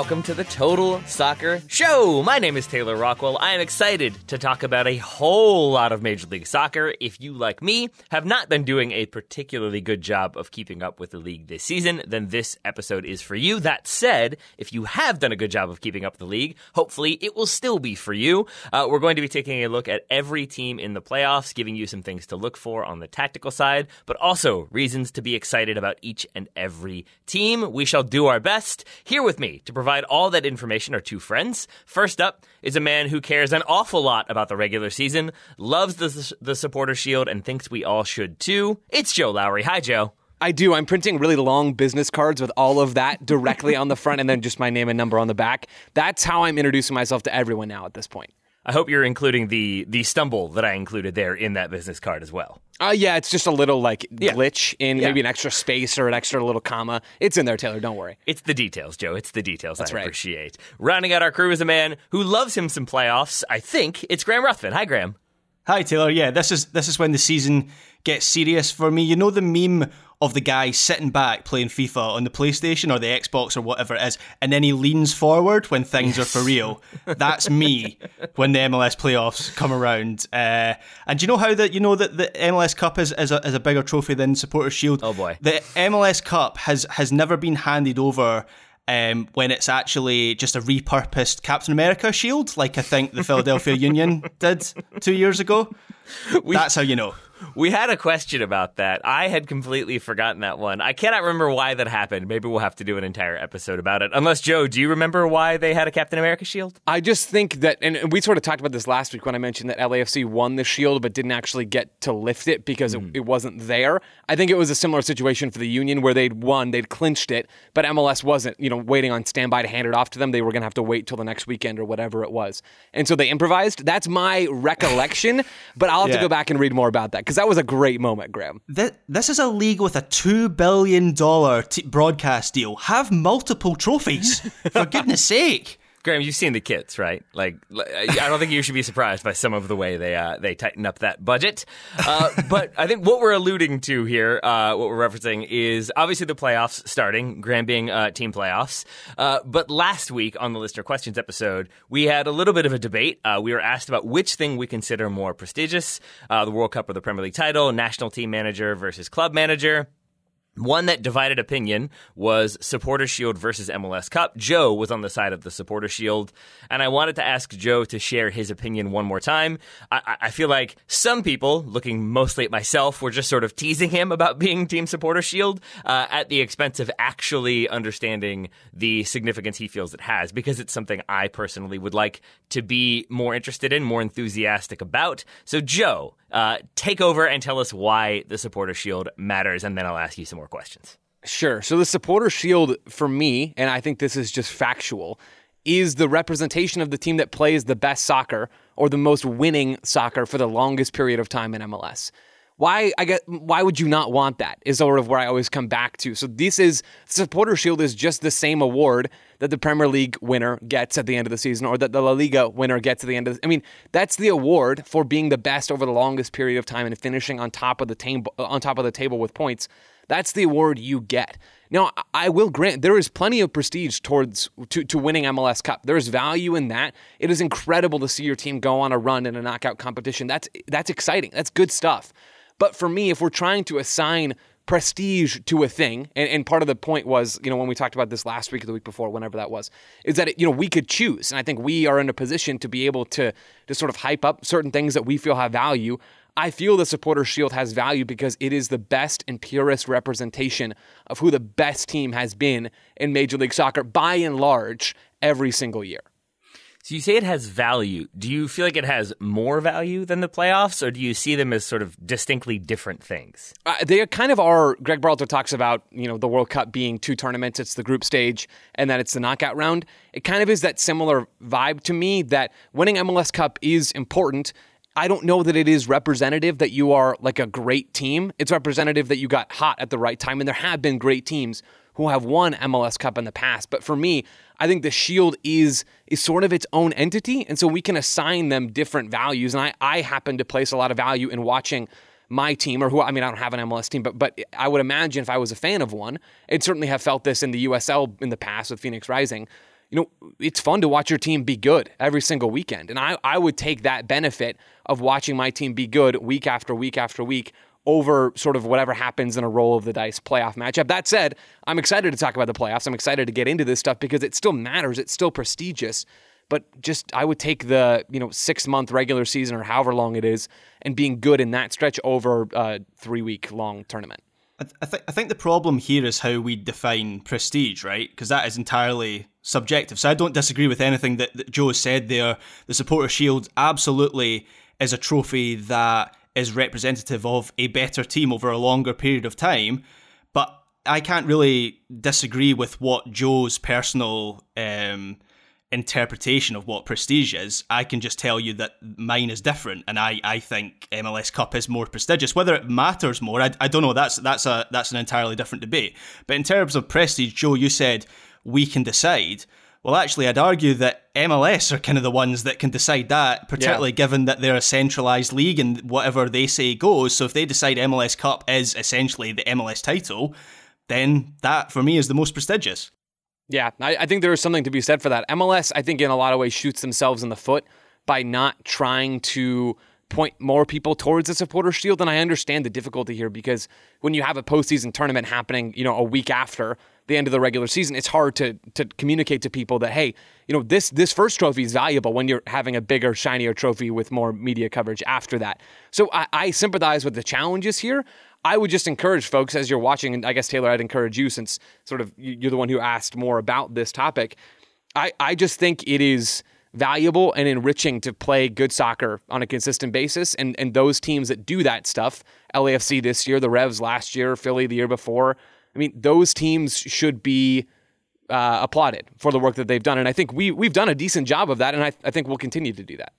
Welcome to the Total Soccer Show. My name is Taylor Rockwell. I am excited to talk about a whole lot of Major League Soccer. If you, like me, have not been doing a particularly good job of keeping up with the league this season, then this episode is for you. That said, if you have done a good job of keeping up with the league, hopefully it will still be for you. Uh, we're going to be taking a look at every team in the playoffs, giving you some things to look for on the tactical side, but also reasons to be excited about each and every team. We shall do our best. Here with me to provide all that information are two friends. First up is a man who cares an awful lot about the regular season, loves the, the supporter shield, and thinks we all should too. It's Joe Lowery. Hi, Joe. I do. I'm printing really long business cards with all of that directly on the front and then just my name and number on the back. That's how I'm introducing myself to everyone now at this point. I hope you're including the the stumble that I included there in that business card as well. Uh, yeah, it's just a little like Yeah. glitch in Yeah. maybe an extra space or an extra little comma. It's in there, Taylor. Don't worry. It's the details, Joe. It's the details That's I right. appreciate. Rounding out our crew is a man who loves him some playoffs. I think it's Graham Ruthven. Hi, Graham. Hi Taylor. Yeah, this is this is when the season gets serious for me. You know the meme of the guy sitting back playing FIFA on the PlayStation or the Xbox or whatever it is, and then he leans forward when things are for real. That's me when the MLS playoffs come around. Uh, and do you know how that you know that the MLS Cup is, is, a, is a bigger trophy than Supporters Shield? Oh, boy. The MLS Cup has has never been handed over. Um, when it's actually just a repurposed Captain America shield, like I think the Philadelphia Union did two years ago. That's how you know. We had a question about that. I had completely forgotten that one. I cannot remember why that happened. Maybe we'll have to do an entire episode about it. Unless, Joe, do you remember why they had a Captain America shield? I just think that, and we sort of talked about this last week when I mentioned that LAFC won the Shield but didn't actually get to lift it because it, hmm. it wasn't there. I think it was a similar situation for the Union where they'd won, they'd clinched it, but MLS wasn't, you know, waiting on standby to hand it off to them. They were going to have to wait till the next weekend or whatever it was. And so they improvised. That's my recollection, but I'll have to go back and read more about that because that was a great moment, Graham. This, is a league with a $2 billion t- broadcast deal. Have multiple trophies, for goodness sake. Graham, you've seen the kits, right? Like, I don't think you should be surprised by some of the way they uh, they tighten up that budget. Uh, but I think what we're alluding to here, uh, what we're referencing, is obviously the playoffs starting. Graham being uh, team playoffs. Uh, but last week on the listener questions episode, we had a little bit of a debate. Uh, we were asked about which thing we consider more prestigious: the World Cup or the Premier League title, national team manager versus club manager. One that divided opinion was Supporter Shield versus MLS Cup. Joe was on the side of the Supporter Shield, and I wanted to ask Joe to share his opinion one more time. I, I- feel like some people, looking mostly at myself, were just sort of teasing him about being Team Supporter Shield uh, at the expense of actually understanding the significance he feels it has, because it's something I personally would like to be more interested in, more enthusiastic about. So, Joe, uh, take over and tell us why the Supporter Shield matters, and then I'll ask you some more questions. Sure. So the supporter shield for me, and I think this is just factual, is the representation of the team that plays the best soccer or the most winning soccer for the longest period of time in MLS. Why I get why would you not want that? Is sort of where I always come back to. So this is supporter shield is just the same award that the Premier League winner gets at the end of the season or that the La Liga winner gets at the end of the, I mean, that's the award for being the best over the longest period of time and finishing on top of the table on top of the table with points. That's the award you get. Now, I will grant there is plenty of prestige towards to, to winning MLS Cup. There is value in that. It is incredible to see your team go on a run in a knockout competition. That's that's exciting. That's good stuff. But for me, if we're trying to assign prestige to a thing, and, and part of the point was, you know, when we talked about this last week or the week before, whenever that was, is that it, you know we could choose, and I think we are in a position to be able to to sort of hype up certain things that we feel have value. I feel the Supporter Shield has value because it is the best and purest representation of who the best team has been in Major League Soccer by and large every single year. So you say it has value. Do you feel like it has more value than the playoffs, or do you see them as sort of distinctly different things? Uh, they kind of are. Greg Berhalter talks about you know the World Cup being two tournaments. It's the group stage, and then it's the knockout round. It kind of is that similar vibe to me. That winning MLS Cup is important. I don't know that it is representative that you are like a great team. It's representative that you got hot at the right time, and there have been great teams who have won MLS Cup in the past. But for me, I think the Shield is is sort of its own entity, and so we can assign them different values. And I I happen to place a lot of value in watching my team, or who I mean, I don't have an MLS team, but but I would imagine if I was a fan of one, I'd certainly have felt this in the USL in the past with Phoenix Rising. You know, it's fun to watch your team be good every single weekend, and I I would take that benefit of watching my team be good week after week after week over sort of whatever happens in a roll of the dice playoff matchup. That said, I'm excited to talk about the playoffs. I'm excited to get into this stuff because it still matters. It's still prestigious. But just I would take the you know six month regular season or however long it is and being good in that stretch over a three week long tournament. I, th- I, th- I think the problem here is how we define prestige, right? Because that is entirely subjective. So I don't disagree with anything that, that Joe said there. The Supporter Shield absolutely is a trophy that is representative of a better team over a longer period of time. But I can't really disagree with what Joe's personal um, interpretation of what prestige is. I can just tell you that mine is different, and I, I think MLS Cup is more prestigious. Whether it matters more, I, I don't know. That's that's a that's an entirely different debate. But in terms of prestige, Joe, you said we can decide. Well, actually, I'd argue that MLS are kind of the ones that can decide that, particularly yeah. given that they're a centralized league and whatever they say goes. So if they decide MLS Cup is essentially the MLS title, then that for me is the most prestigious. Yeah, I, I think there is something to be said for that. MLS, I think, in a lot of ways, shoots themselves in the foot by not trying to point more people towards the supporter shield. And I understand the difficulty here because when you have a postseason tournament happening, you know, a week after the end of the regular season, it's hard to to communicate to people that hey, you know, this this first trophy is valuable when you're having a bigger, shinier trophy with more media coverage after that. So I, I sympathize with the challenges here. I would just encourage folks as you're watching, and I guess Taylor, I'd encourage you since sort of you're the one who asked more about this topic. I, I just think it is valuable and enriching to play good soccer on a consistent basis. And and those teams that do that stuff, LAFC this year, the Revs last year, Philly the year before, I mean, those teams should be uh, applauded for the work that they've done. And I think we we've done a decent job of that, and I, I think we'll continue to do that.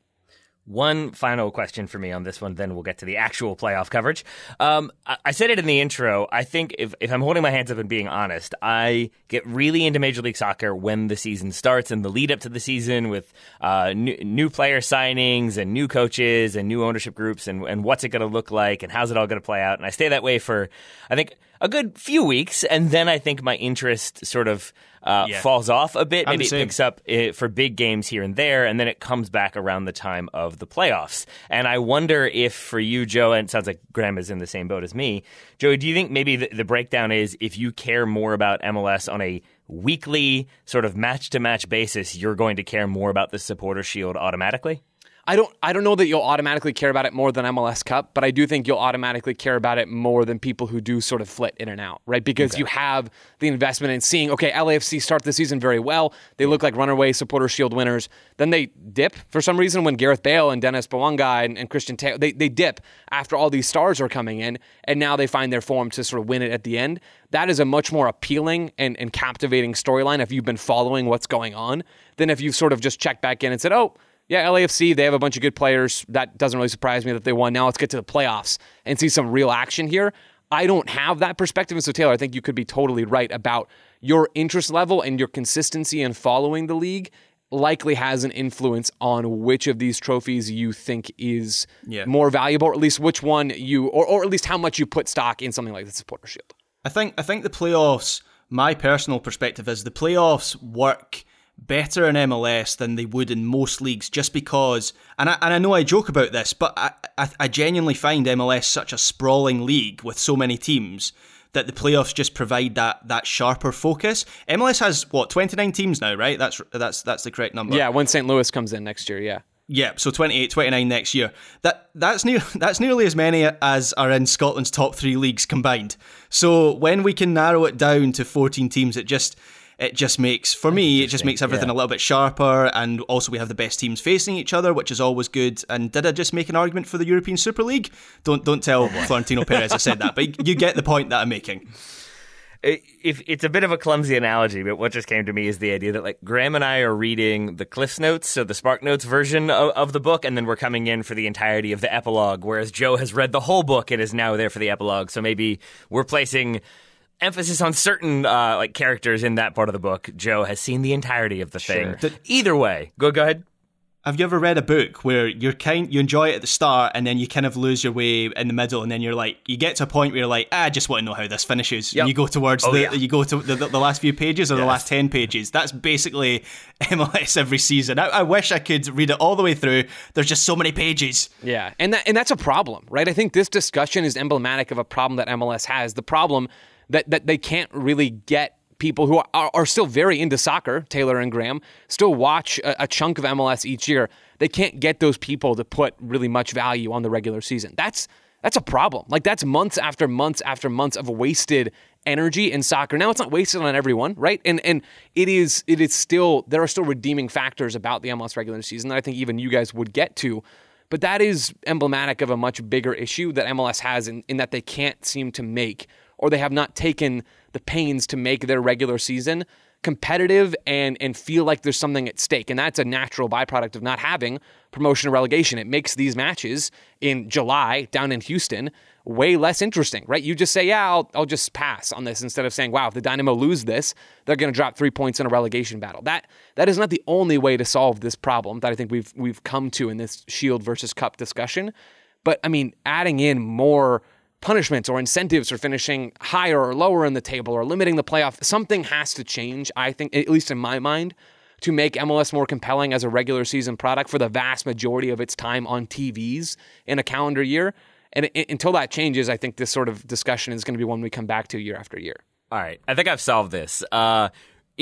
One final question for me on this one, then we'll get to the actual playoff coverage. Um, I, I, said it in the intro. I think if, if I'm holding my hands up and being honest, I get really into Major League Soccer when the season starts and the lead up to the season with uh, new, new, player signings and new coaches and new ownership groups and, and what's it going to look like and how's it all going to play out. And I stay that way for, I think, a good few weeks, and then I think my interest sort of uh, yeah. falls off a bit. Maybe it picks up uh, for big games here and there, and then it comes back around the time of the playoffs. And I wonder if for you, Joe, and it sounds like Graham is in the same boat as me. Joey, do you think maybe the, the breakdown is if you care more about MLS on a weekly sort of match to match basis, you're going to care more about the supporter shield automatically? I don't I don't know that you'll automatically care about it more than MLS Cup, but I do think you'll automatically care about it more than people who do sort of flit in and out, right? Because okay. you have the investment in seeing, okay, LAFC start the season very well. They look like runaway supporter shield winners. Then they dip for some reason when Gareth Bale and Denis Bouanga and, and Christian Taylor, they, they dip after all these stars are coming in, and now they find their form to sort of win it at the end. That is a much more appealing and, and captivating storyline if you've been following what's going on than if you've sort of just checked back in and said, oh, yeah, LAFC, they have a bunch of good players. That doesn't really surprise me that they won. Now let's get to the playoffs and see some real action here. I don't have that perspective. And so, Taylor, I think you could be totally right about your interest level and your consistency in following the league likely has an influence on which of these trophies you think is yeah. more valuable, or at least which one you, or, or at least how much you put stock in something like the supporter shield. I think I think the playoffs. My personal perspective is the playoffs work better in MLS than they would in most leagues just because, and I, and I know I joke about this, but I, I, I genuinely find MLS such a sprawling league with so many teams that the playoffs just provide that that sharper focus. MLS has what 29 teams now, right? That's that's that's the correct number. Yeah, when St. Louis comes in next year, yeah. Yeah, so 28, 29 next year. That that's near that's nearly as many as are in Scotland's top three leagues combined. So when we can narrow it down to 14 teams, it just it just makes for me it just makes everything yeah. a little bit sharper and also we have the best teams facing each other which is always good and did i just make an argument for the european super league don't don't tell florentino perez i said that but you get the point that i'm making if it's a bit of a clumsy analogy, but what just came to me is the idea that like Graham and I are reading the Cliffs Notes, so the Spark Notes version of, of, the book, and then we're coming in for the entirety of the epilogue, whereas Joe has read the whole book and is now there for the epilogue. So maybe we're placing emphasis on certain uh, like characters in that part of the book. Joe has seen the entirety of the sure. thing. Either way, go go ahead. Have you ever read a book where you're kind you enjoy it at the start and then you kind of lose your way in the middle and then you're like you get to a point where you're like ah, I just want to know how this finishes. Yep. And you go towards oh, the yeah. you go to the, the, last few pages or yes. the last ten pages. That's basically MLS every season. I, I, wish I could read it all the way through. There's just so many pages. Yeah, and that and that's a problem, right? I think this discussion is emblematic of a problem that MLS has. The problem that that they can't really get people who are, are still very into soccer, Taylor and Graham, still watch a, a, chunk of MLS each year. They can't get those people to put really much value on the regular season. That's that's a problem. Like that's months after months after months of wasted energy in soccer. Now it's not wasted on everyone, right? And and it is it is still there are still redeeming factors about the MLS regular season that I think even you guys would get to. But that is emblematic of a much bigger issue that MLS has in, in that they can't seem to make or they have not taken the pains to make their regular season competitive and and feel like there's something at stake. And that's a natural byproduct of not having promotion or relegation. It makes these matches in July down in Houston way less interesting right? You just say yeah I'll, I'll just pass on this instead of saying wow if the Dynamo lose this they're going to drop 3 points in a relegation battle. That that is not the only way to solve this problem that I think we've we've come to in this Shield versus Cup discussion. But I mean adding in more punishments or incentives for finishing higher or lower in the table or limiting the playoff. Something has to change, I think, at least in my mind, to make MLS more compelling as a regular season product for the vast majority of its time on TVs in a calendar year. And it, until that changes, I think this sort of discussion is going to be one we come back to year after year. All right. I think I've solved this. Uh,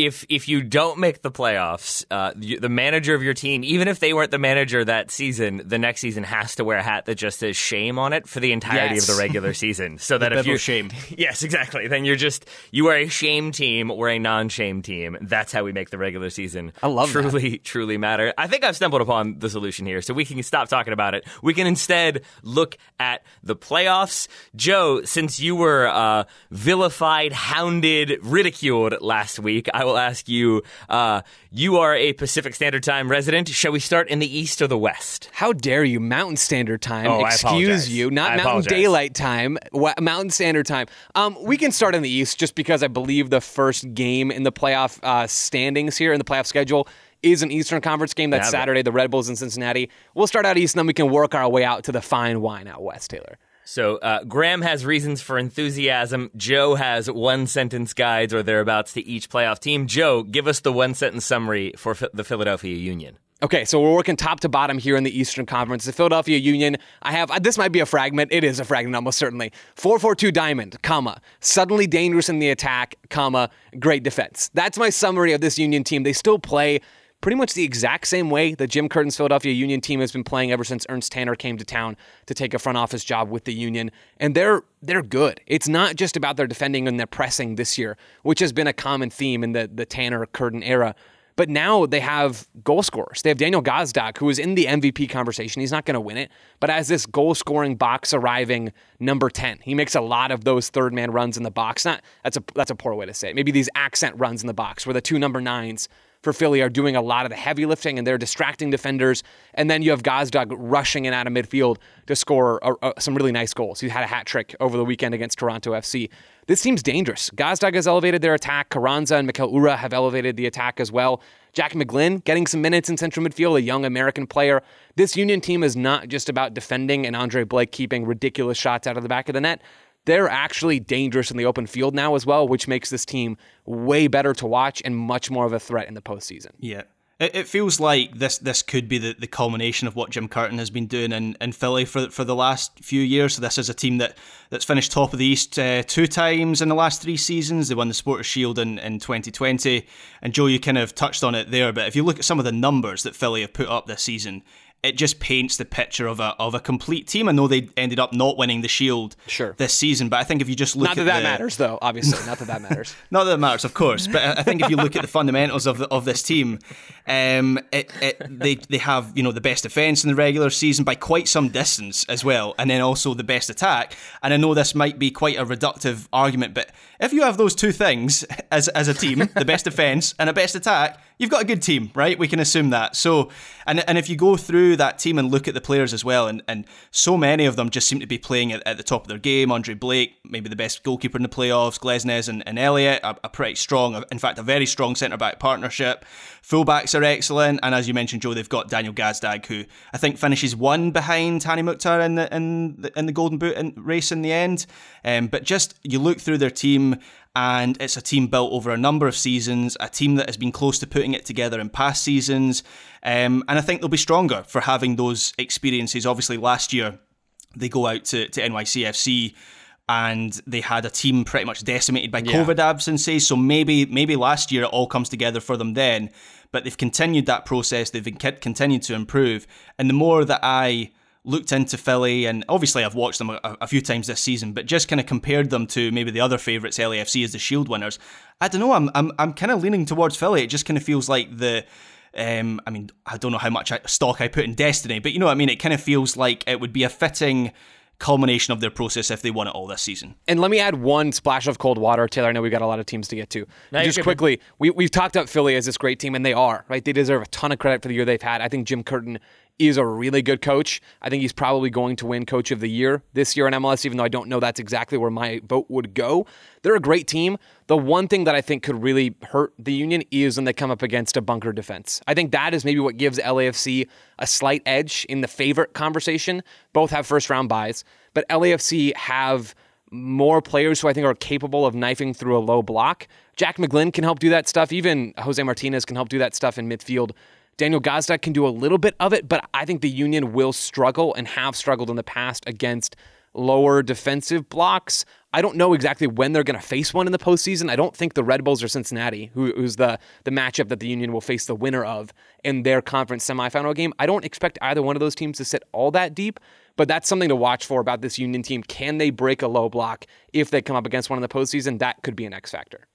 if if you don't make the playoffs, uh, the manager of your team, even if they weren't the manager that season, the next season has to wear a hat that just says shame on it for the entirety yes. of the regular season. So that if you shame, yes, exactly, then you're just you are a shame team or a non-shame team. That's how we make the regular season. I love truly that. truly matter. I think I've stumbled upon the solution here, so we can stop talking about it. We can instead look at the playoffs. Joe, since you were uh, vilified, hounded, ridiculed last week, I will ask you. Uh, you are a Pacific Standard Time resident. Shall we start in the east or the west? How dare you, Mountain Standard Time? Oh, Excuse you, not I Mountain apologize. Daylight Time. Mountain Standard Time. Um, we can start in the east just because I believe the first game in the playoff uh, standings here in the playoff schedule is an Eastern Conference game. That's yeah, Saturday. The Red Bulls in Cincinnati. We'll start out east, and then we can work our way out to the fine wine out west, Taylor. So uh, Graham has reasons for enthusiasm. Joe has one sentence guides or thereabouts to each playoff team. Joe, give us the one sentence summary for the Philadelphia Union. Okay, so we're working top to bottom here in the Eastern Conference. The Philadelphia Union, I have this might be a fragment. It is a fragment almost certainly. 442 diamond, comma, suddenly dangerous in the attack, comma, great defense. That's my summary of this Union team. They still play pretty much the exact same way that Jim Curtin's Philadelphia Union team has been playing ever since Ernst Tanner came to town to take a front office job with the Union. And they're they're good. It's not just about their defending and their pressing this year, which has been a common theme in the, the Tanner Curtin era. But now they have goal scorers. They have Daniel Gazdag, who is in the MVP conversation. He's not going to win it, but as this goal scoring box arriving number 10. He makes a lot of those third man runs in the box. Not that's a that's a poor way to say it. Maybe these accent runs in the box where the two number nines for Philly are doing a lot of the heavy lifting and they're distracting defenders. And then you have Gazdag rushing in out of midfield to score uh, uh, some really nice goals. He had a hat trick over the weekend against Toronto FC. This seems dangerous. Gazdag has elevated their attack. Carranza and Mikael Uhre have elevated the attack as well. Jack McGlynn getting some minutes in central midfield, a young American player. This Union team is not just about defending and Andre Blake keeping ridiculous shots out of the back of the net they're actually dangerous in the open field now as well, which makes this team way better to watch and much more of a threat in the postseason. Yeah. It, feels like this this could be the, the culmination of what Jim Curtin has been doing in, in Philly for for the last few years. So this is a team that, that's finished top of the East uh, two times in the last three seasons. They won the Supporters Shield in, in 2020. And Joe, you kind of touched on it there, but if you look at some of the numbers that Philly have put up this season, it just paints the picture of a of a complete team. I know they ended up not winning the Shield Sure. this season, but I think if you just look Not that at that the, matters, though. Obviously, not that that matters. not that it matters, of course, but I think if you look at the fundamentals of the, of this team, um, it, it, they they have you know the best defense in the regular season by quite some distance as well, and then also the best attack. And I know this might be quite a reductive argument, but if you have those two things as as a team, the best defense and a best attack, you've got a good team, right? We can assume that. So, and and if you go through that team and look at the players as well, and, and so many of them just seem to be playing at, at the top of their game. Andre Blake, maybe the best goalkeeper in the playoffs. Glesnes and, and Elliott, a, a pretty strong, in fact, a very strong centre back partnership. Fullbacks are excellent, and as you mentioned, Joe, they've got Daniel Gazdag, who I think finishes one behind Hany Mukhtar in the in the, in the Golden Boot race in the end. Um, but just you look through their team, and it's a team built over a number of seasons, a team that has been close to putting it together in past seasons, um, and I think they'll be stronger for having those experiences. Obviously, last year they go out to, to NYCFC and they had a team pretty much decimated by Yeah. COVID absences. So maybe maybe last year it all comes together for them then, but they've continued that process. They've continued to improve, and the more that I looked into Philly, and obviously I've watched them a, a few times this season, but just kind of compared them to maybe the other favourites, LAFC as the Shield winners. I don't know. I'm I'm I'm kind of leaning towards Philly. It just kind of feels like the. Um, I mean, I don't know how much stock I put in Destiny, but you know what I mean. It kind of feels like it would be a fitting culmination of their process if they won it all this season. And let me add one splash of cold water, Taylor. I know we've got a lot of teams to get to. No, Just good, quickly, we, we've talked about Philly as this great team, and they are, right? They deserve a ton of credit for the year they've had. I think Jim Curtin is a really good coach. I think he's probably going to win Coach of the Year this year in MLS, even though I don't know that's exactly where my vote would go. They're a great team. The one thing that I think could really hurt the Union is when they come up against a bunker defense. I think that is maybe what gives LAFC a slight edge in the favorite conversation. Both have first round buys, but LAFC have more players who I think are capable of knifing through a low block. Jack McGlynn can help do that stuff. Even Jose Martinez can help do that stuff in midfield. Daniel Gazdag can do a little bit of it, but I think the Union will struggle and have struggled in the past against lower defensive blocks. I don't know exactly when they're going to face one in the postseason. I don't think the Red Bulls or Cincinnati, who, who's the the matchup that the Union will face the winner of in their conference semifinal game. I don't expect either one of those teams to sit all that deep, but that's something to watch for about this Union team. Can they break a low block if they come up against one in the postseason? That could be an X factor.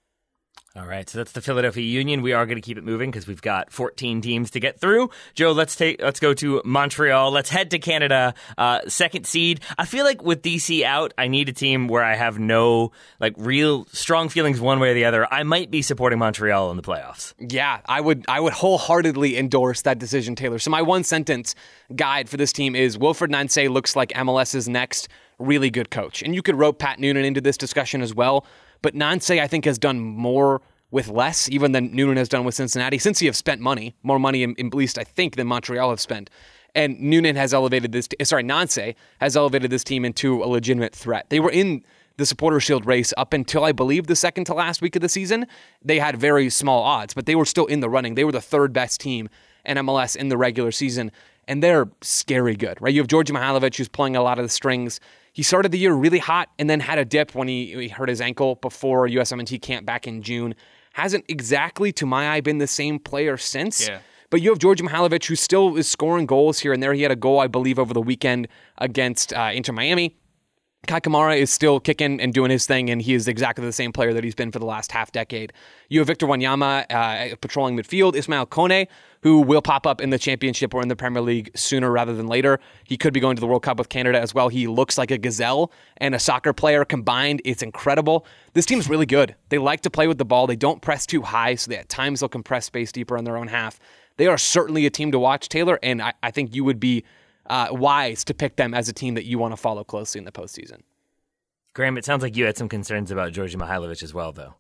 All right, so that's the Philadelphia Union. We are going to keep it moving because we've got 14 teams to get through. Joe, let's take let's go to Montreal. Let's head to Canada. Uh, second seed. I feel like with DC out, I need a team where I have no like real strong feelings one way or the other. I might be supporting Montreal in the playoffs. Yeah, I would I would wholeheartedly endorse that decision, Taylor. So my one sentence guide for this team is Wilfried Nancy looks like MLS's next really good coach. And you could rope Pat Noonan into this discussion as well, but Nance, I think has done more with less even than Noonan has done with Cincinnati since he have spent money, more money in, in at least I think than Montreal have spent. And Noonan has elevated this sorry, Nance has elevated this team into a legitimate threat. They were in the supporter shield race up until I believe the second to last week of the season. They had very small odds, but they were still in the running. They were the third best team in MLS in the regular season, and they're scary good, right? You have Djordje Mihailovic who's playing a lot of the strings. He started the year really hot and then had a dip when he, he hurt his ankle before USMNT camp back in June. Hasn't exactly, to my eye, been the same player since. Yeah. But you have George Mihailovic, who still is scoring goals here and there. He had a goal, I believe, over the weekend against uh, Inter Miami. Kei Kamara is still kicking and doing his thing, and he is exactly the same player that he's been for the last half decade. You have Victor Wanyama uh, patrolling midfield, Ismail Kone, who will pop up in the championship or in the Premier League sooner rather than later. He could be going to the World Cup with Canada as well. He looks like a gazelle and a soccer player combined. It's incredible. This team's really good. They like to play with the ball. They don't press too high, so at times they'll compress space deeper on their own half. They are certainly a team to watch, Taylor, and I, I think you would be uh, wise to pick them as a team that you want to follow closely in the postseason. Graham, it sounds like you had some concerns about Djordje Mihailovic as well, though.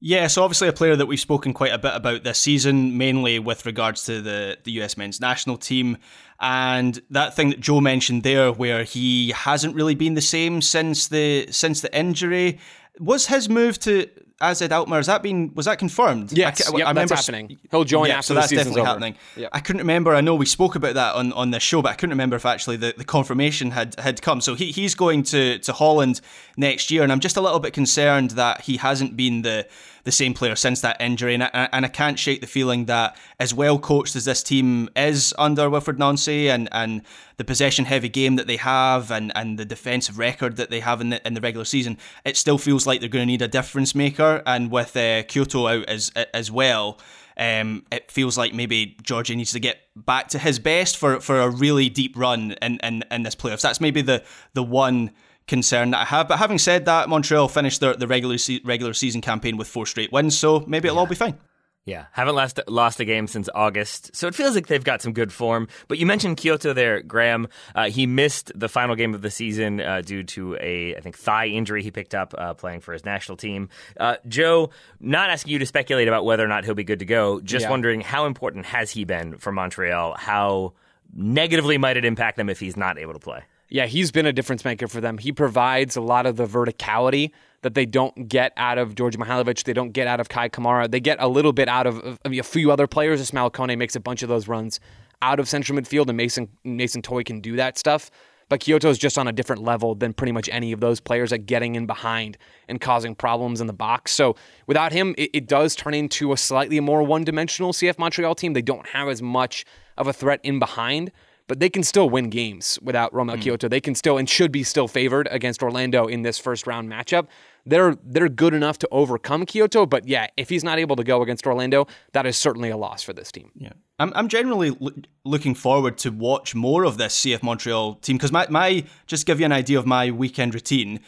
Yeah, so obviously a player that we've spoken quite a bit about this season, mainly with regards to the, the US men's national team. And that thing that Joe mentioned there, where he hasn't really been the same since the since the injury, was his move to AZ Alkmaar, has that been was that confirmed? Yes, I, yep, I that's happening. He'll join yeah, after so the that's season's definitely over. happening. Yep. I couldn't remember. I know we spoke about that on, on the show, but I couldn't remember if actually the, the confirmation had, had come. So he, he's going to, to Holland next year, and I'm just a little bit concerned that he hasn't been the the same player since that injury, and I, and I can't shake the feeling that as well coached as this team is under Wilfried Nancy, and, and the possession heavy game that they have, and, and the defensive record that they have in the in the regular season, it still feels like they're going to need a difference maker, and with uh, Quioto out as as well. Um, it feels like maybe Georgia needs to get back to his best for, for a really deep run in, in, in this playoffs. That's maybe the the one concern that I have. But having said that, Montreal finished their, the regular se- regular season campaign with four straight wins, so maybe it'll all be fine. Yeah, haven't lost lost a game since August, so it feels like they've got some good form. But you mentioned Quioto there, Graham. Uh, he missed the final game of the season uh, due to a, I think, thigh injury he picked up uh, playing for his national team. Uh, Joe, not asking you to speculate about whether or not he'll be good to go, just Yeah. wondering how important has he been for Montreal? How negatively might it impact them if he's not able to play? Yeah, he's been a difference maker for them. He provides a lot of the verticality that they don't get out of George Mihailovic. They don't get out of Kei Kamara. They get a little bit out of, of a few other players. Ismail Kone makes a bunch of those runs out of central midfield, and Mason Mason Toye can do that stuff. But Quioto is just on a different level than pretty much any of those players at getting in behind and causing problems in the box. So without him, it, it does turn into a slightly more one-dimensional CF Montreal team. They don't have as much of a threat in behind but they can still win games without Romell hmm. Quioto. They can still and should be still favored against Orlando in this first round matchup. They're they're good enough to overcome Quioto, but yeah, if he's not able to go against Orlando, that is certainly a loss for this team. Yeah. I'm, I'm generally loo- looking forward to watch more of this CF Montreal team because my, my just give you an idea of my weekend routine.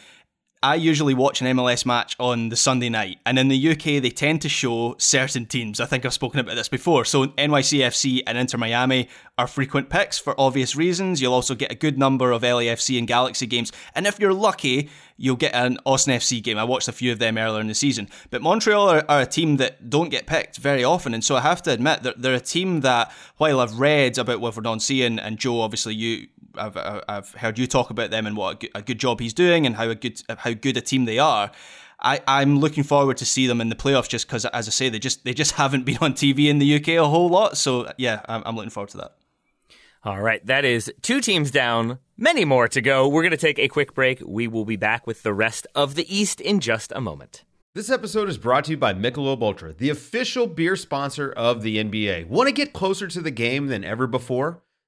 I usually watch an MLS match on the Sunday night, and in the UK, they tend to show certain teams. I think I've spoken about this before. So, NYCFC and Inter Miami are frequent picks for obvious reasons. You'll also get a good number of LAFC and Galaxy games, and if you're lucky, you'll get an Austin FC game. I watched a few of them earlier in the season. But Montreal are, are a team that don't get picked very often, and so I have to admit that they're a team that, while I've read about Wilfried Nancy and, and Joe, obviously you I've, I've heard you talk about them and what a good, job he's doing and how a good how good a team they are. I, I'm looking forward to see them in the playoffs just because, as I say, they just they just haven't been on TV in the UK a whole lot. So yeah, I'm, I'm looking forward to that. All right, that is two teams down, many more to go. We're going to take a quick break. We will be back with the rest of the East in just a moment. This episode is brought to you by Michelob Ultra, the official beer sponsor of the NBA. Want to get closer to the game than ever before?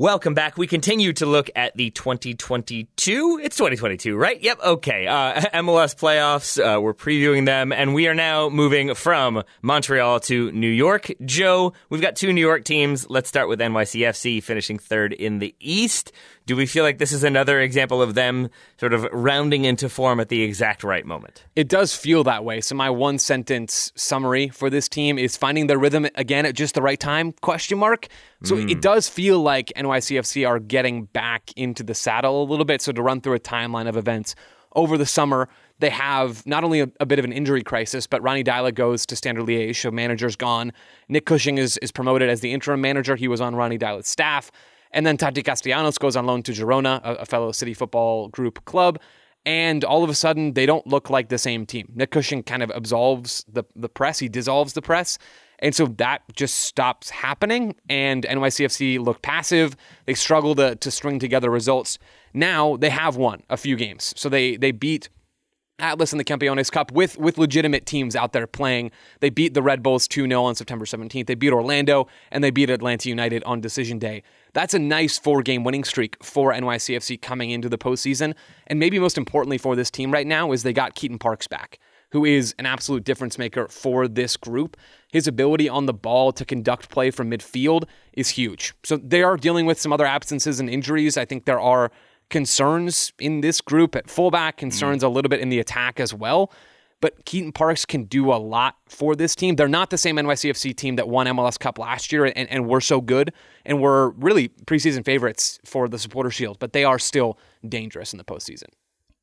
Welcome back. We continue to look at the 2022. It's 2022, right? Yep. Okay. Uh, MLS playoffs. Uh, we're previewing them, and we are now moving from Montreal to New York. Joe, we've got two New York teams. Let's start with NYCFC finishing third in the East. Do we feel like this is another example of them sort of rounding into form at the exact right moment? It does feel that way. So my one sentence summary for this team is finding their rhythm again at just the right time? Question mark. So it hmm. does feel like NYCFC are getting back into the saddle a little bit. So to run through a timeline of events over the summer, they have not only a, a bit of an injury crisis, but Ronny Deila goes to Standard Liège, so manager's gone. Nick Cushing is, is promoted as the interim manager. He was on Ronny Deila's staff. And then Tati Castellanos goes on loan to Girona, a, a fellow City Football Group club. And all of a sudden, they don't look like the same team. Nick Cushing kind of absolves the, the press, he dissolves the press. And so that just stops happening. And NYCFC look passive. They struggle to, to string together results. Now they have won a few games. So they, they beat Atlas in the Campeones Cup with with legitimate teams out there playing. They beat the Red Bulls 2 0 on September 17th. They beat Orlando and they beat Atlanta United on decision day. That's a nice four game winning streak for NYCFC coming into the postseason. And maybe most importantly for this team right now is they got Keaton Parks back. who is an absolute difference maker for this group. His ability on the ball to conduct play from midfield is huge. So they are dealing with some other absences and injuries. I think there are concerns in this group at fullback, concerns mm. a little bit in the attack as well. But Keaton Parks can do a lot for this team. They're not the same NYCFC team that won MLS Cup last year and, and were so good and were really preseason favorites for the Supporter Shield, but they are still dangerous in the postseason.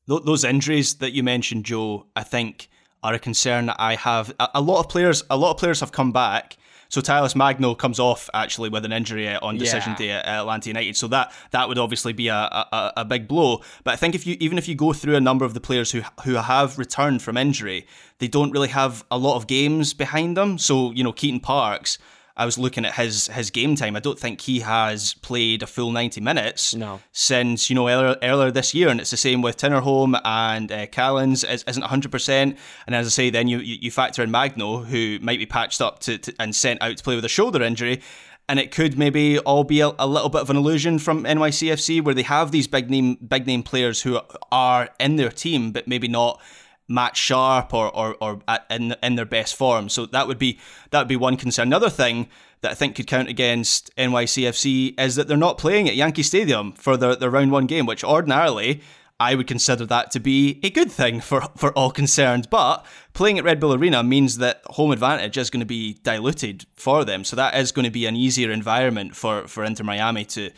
Those injuries that you mentioned, Joe, I think are a concern that I have. A lot of players, a lot of players have come back so Talles Magno comes off actually with an injury uh, on decision yeah. day at uh, Atlanta United. So that that would obviously be a, a, a big blow. But I think if you even if you go through a number of the players who who have returned from injury, they don't really have a lot of games behind them. So you know Keaton Parks I was looking at his his game time. I don't think he has played a full ninety minutes no. since you know earlier, earlier this year, and it's the same with Tinnerholm and uh, Callens is, isn't hundred percent. And as I say, then you you factor in Magno, who might be patched up to, to and sent out to play with a shoulder injury and it could maybe all be a, a, little bit of an illusion from NYCFC where they have these big name big name players who are in their team but maybe not match sharp or or, or at, in in their best form. So that would be that would be one concern. Another thing that I think could count against NYCFC is that they're not playing at Yankee Stadium for their, their round one game, which ordinarily I would consider that to be a good thing for, for all concerned. But playing at Red Bull Arena means that home advantage is going to be diluted for them. So that is going to be an easier environment for, for Inter Miami to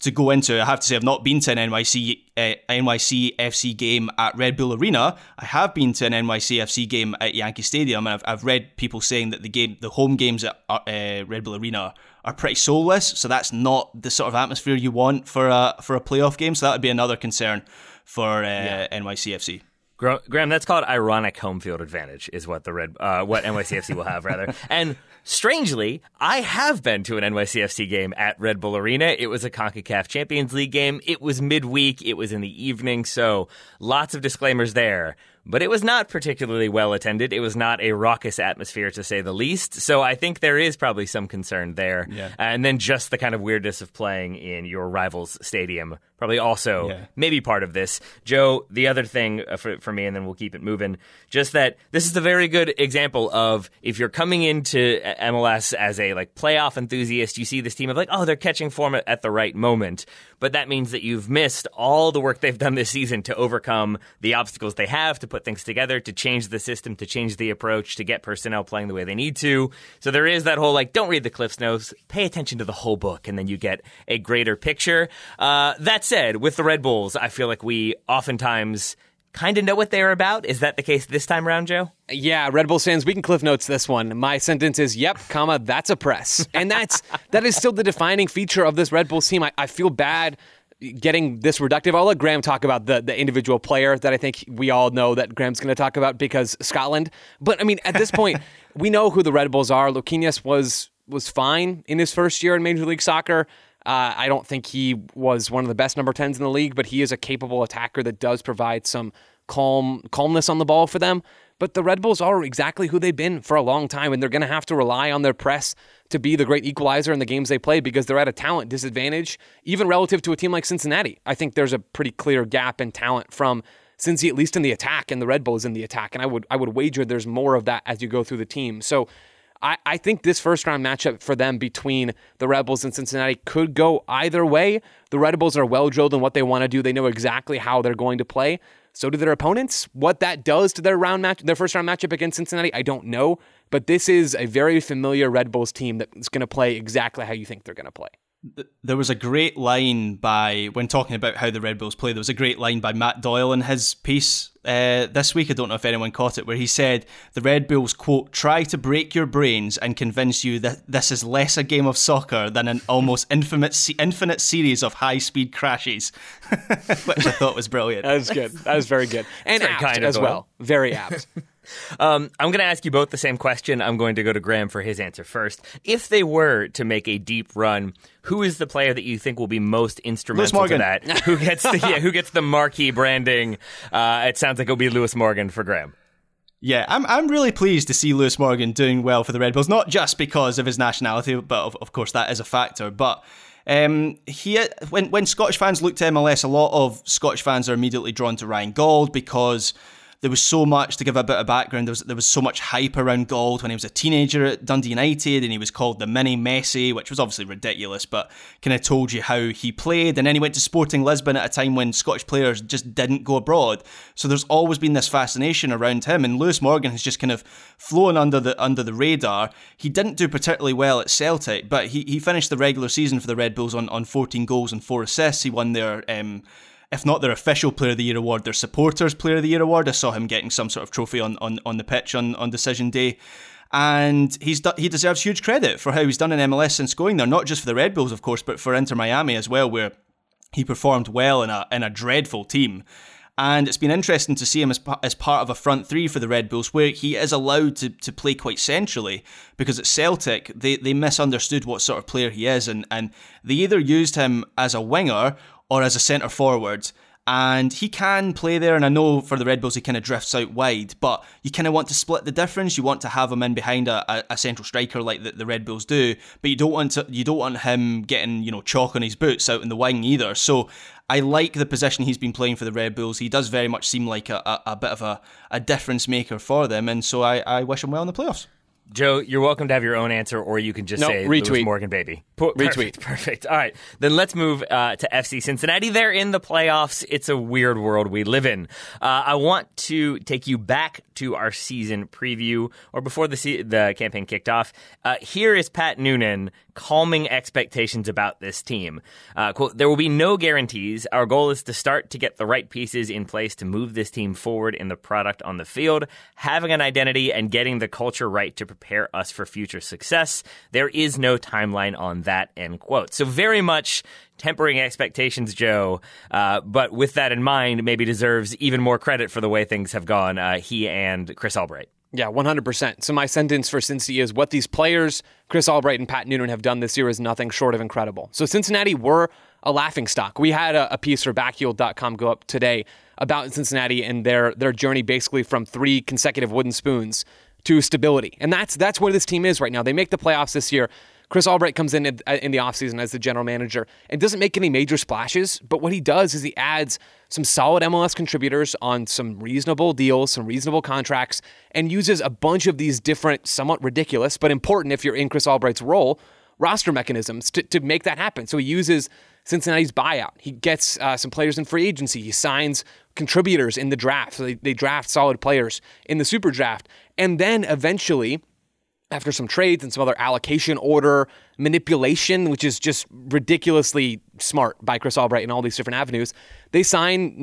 to go into. I have to say, I've not been to an NYC uh, NYC FC game at Red Bull Arena. I have been to an NYC FC game at Yankee Stadium, and I've, I've read people saying that the game, the home games at uh, Red Bull Arena are pretty soulless. So that's not the sort of atmosphere you want for a for a playoff game. So that would be another concern for uh, yeah. NYCFC. Graham, that's called ironic home field advantage, is what the red, uh, what NYCFC will have rather. And strangely, I have been to an NYCFC game at Red Bull Arena. It was a Concacaf Champions League game. It was midweek. It was in the evening, so lots of disclaimers there but it was not particularly well attended. It was not a raucous atmosphere, to say the least. So I think there is probably some concern there. Yeah. And then just the kind of weirdness of playing in your rival's stadium, probably also yeah. maybe part of this. Joe, the other thing uh, for, for me, and then we'll keep it moving, just that this is a very good example of if you're coming into MLS as a like playoff enthusiast, you see this team of like, oh, they're catching form at the right moment but that means that you've missed all the work they've done this season to overcome the obstacles they have, to put things together, to change the system, to change the approach, to get personnel playing the way they need to. So there is that whole like, don't read the Cliff's Notes, pay attention to the whole book, and then you get a greater picture. Uh, that said, with the Red Bulls, I feel like we oftentimes kind of know what they're about. Is that the case this time around, Joe? Yeah, Red Bull fans, we can cliff notes this one. My sentence is, "Yep, comma, that's a press," and that's that is still the defining feature of this Red Bull team. I, I feel bad getting this reductive. I'll let Graham talk about the the individual player that I think we all know that Graham's going to talk about because Scotland. But I mean, at this point, we know who the Red Bulls are. Luquinhas was was fine in his first year in Major League Soccer. Uh, I don't think he was one of the best number 10s in the league, but he is a capable attacker that does provide some calm calmness on the ball for them. But the Red Bulls are exactly who they've been for a long time, and they're going to have to rely on their press to be the great equalizer in the games they play because they're at a talent disadvantage, even relative to a team like Cincinnati. I think there's a pretty clear gap in talent from Cincy, at least in the attack, and the Red Bulls in the attack. And I would I would wager there's more of that as you go through the team. So I, I think this first round matchup for them between the Red Bulls and Cincinnati could go either way. The Red Bulls are well drilled in what they want to do. They know exactly how they're going to play. So do their opponents. What that does to their round match, their first round matchup against Cincinnati, I don't know. But this is a very familiar Red Bulls team that's going to play exactly how you think they're going to play there was a great line by when talking about how the Red Bulls play. There was a great line by Matt Doyle in his piece uh, this week. I don't know if anyone caught it, where he said the Red Bulls quote try to break your brains and convince you that this is less a game of soccer than an almost infinite infinite series of high speed crashes, which I thought was brilliant. that was good. That was very good and apt kind of as well. Very apt. Um, I'm going to ask you both the same question. I'm going to go to Graham for his answer first. If they were to make a deep run, who is the player that you think will be most instrumental to that? who gets the yeah, who gets the marquee branding? Uh, it sounds like it'll be Lewis Morgan for Graham. Yeah, I'm I'm really pleased to see Lewis Morgan doing well for the Red Bulls, not just because of his nationality, but of, of course that is a factor, but. Um, he when when Scottish fans look to MLS, a lot of Scottish fans are immediately drawn to Ryan Gauld because there was so much to give a bit of background. There was there was so much hype around Gauld when he was a teenager at Dundee United, and he was called the mini Messi, which was obviously ridiculous, but kind of told you how he played. And then he went to Sporting Lisbon at a time when Scottish players just didn't go abroad. So there's always been this fascination around him, and Lewis Morgan has just kind of flown under the under the radar. He didn't do particularly well at Celtic, but he, he finished the regular season for the Red Bulls on, on 14 goals and four assists. He won their um, if not their official Player of the Year award, their supporters Player of the Year award. I saw him getting some sort of trophy on, on, on the pitch on, on decision day. And he's he deserves huge credit for how he's done in MLS since going there, not just for the Red Bulls, of course, but for Inter Miami as well, where he performed well in a in a dreadful team. And it's been interesting to see him as, as part of a front three for the Red Bulls, where he is allowed to, to play quite centrally. Because at Celtic, they, they misunderstood what sort of player he is, and, and they either used him as a winger or as a centre forward. And he can play there, and I know for the Red Bulls he kind of drifts out wide, but you kind of want to split the difference. You want to have him in behind a, a, central striker like the, the, Red Bulls do, but you don't want to you don't want him getting you know chalk on his boots out in the wing either. So I like the position he's been playing for the Red Bulls. He does very much seem like a, a, a bit of a, a difference maker for them, and so I, I wish him well in the playoffs. Joe, you're welcome to have your own answer, or you can just nope, say retweet. Lewis Morgan, baby. Perfect, retweet. Perfect. All right. Then let's move uh, to FC Cincinnati. They're in the playoffs. It's a weird world we live in. Uh, I want to take you back to our season preview, or before the se- the campaign kicked off. Uh, here is Pat Noonan calming expectations about this team. Uh, quote, there will be no guarantees. Our goal is to start to get the right pieces in place to move this team forward in the product on the field, having an identity and getting the culture right to prepare us for future success. There is no timeline on that, end quote. So very much tempering expectations, Joe. Uh, but with that in mind, maybe deserves even more credit for the way things have gone. Uh, he and Chris Albright. Yeah, 100%. So my sentence for Cincy is what these players, Chris Albright and Pat Noonan, have done this year is nothing short of incredible. So Cincinnati were a laughing stock. We had a, a piece for backheel.com go up today about Cincinnati and their their journey basically from three consecutive wooden spoons to stability. And that's that's where this team is right now. They make the playoffs this year. Chris Albright comes in in the offseason as the general manager and doesn't make any major splashes, but what he does is he adds some solid MLS contributors on some reasonable deals, some reasonable contracts, and uses a bunch of these different, somewhat ridiculous, but important if you're in Chris Albright's role, roster mechanisms to, to make that happen. So he uses Cincinnati's buyout. He gets uh, some players in free agency. He signs contributors in the draft. So they, they draft solid players in the super draft. And then eventually, after some trades and some other allocation order manipulation, which is just ridiculously smart by Chris Albright in all these different avenues, they sign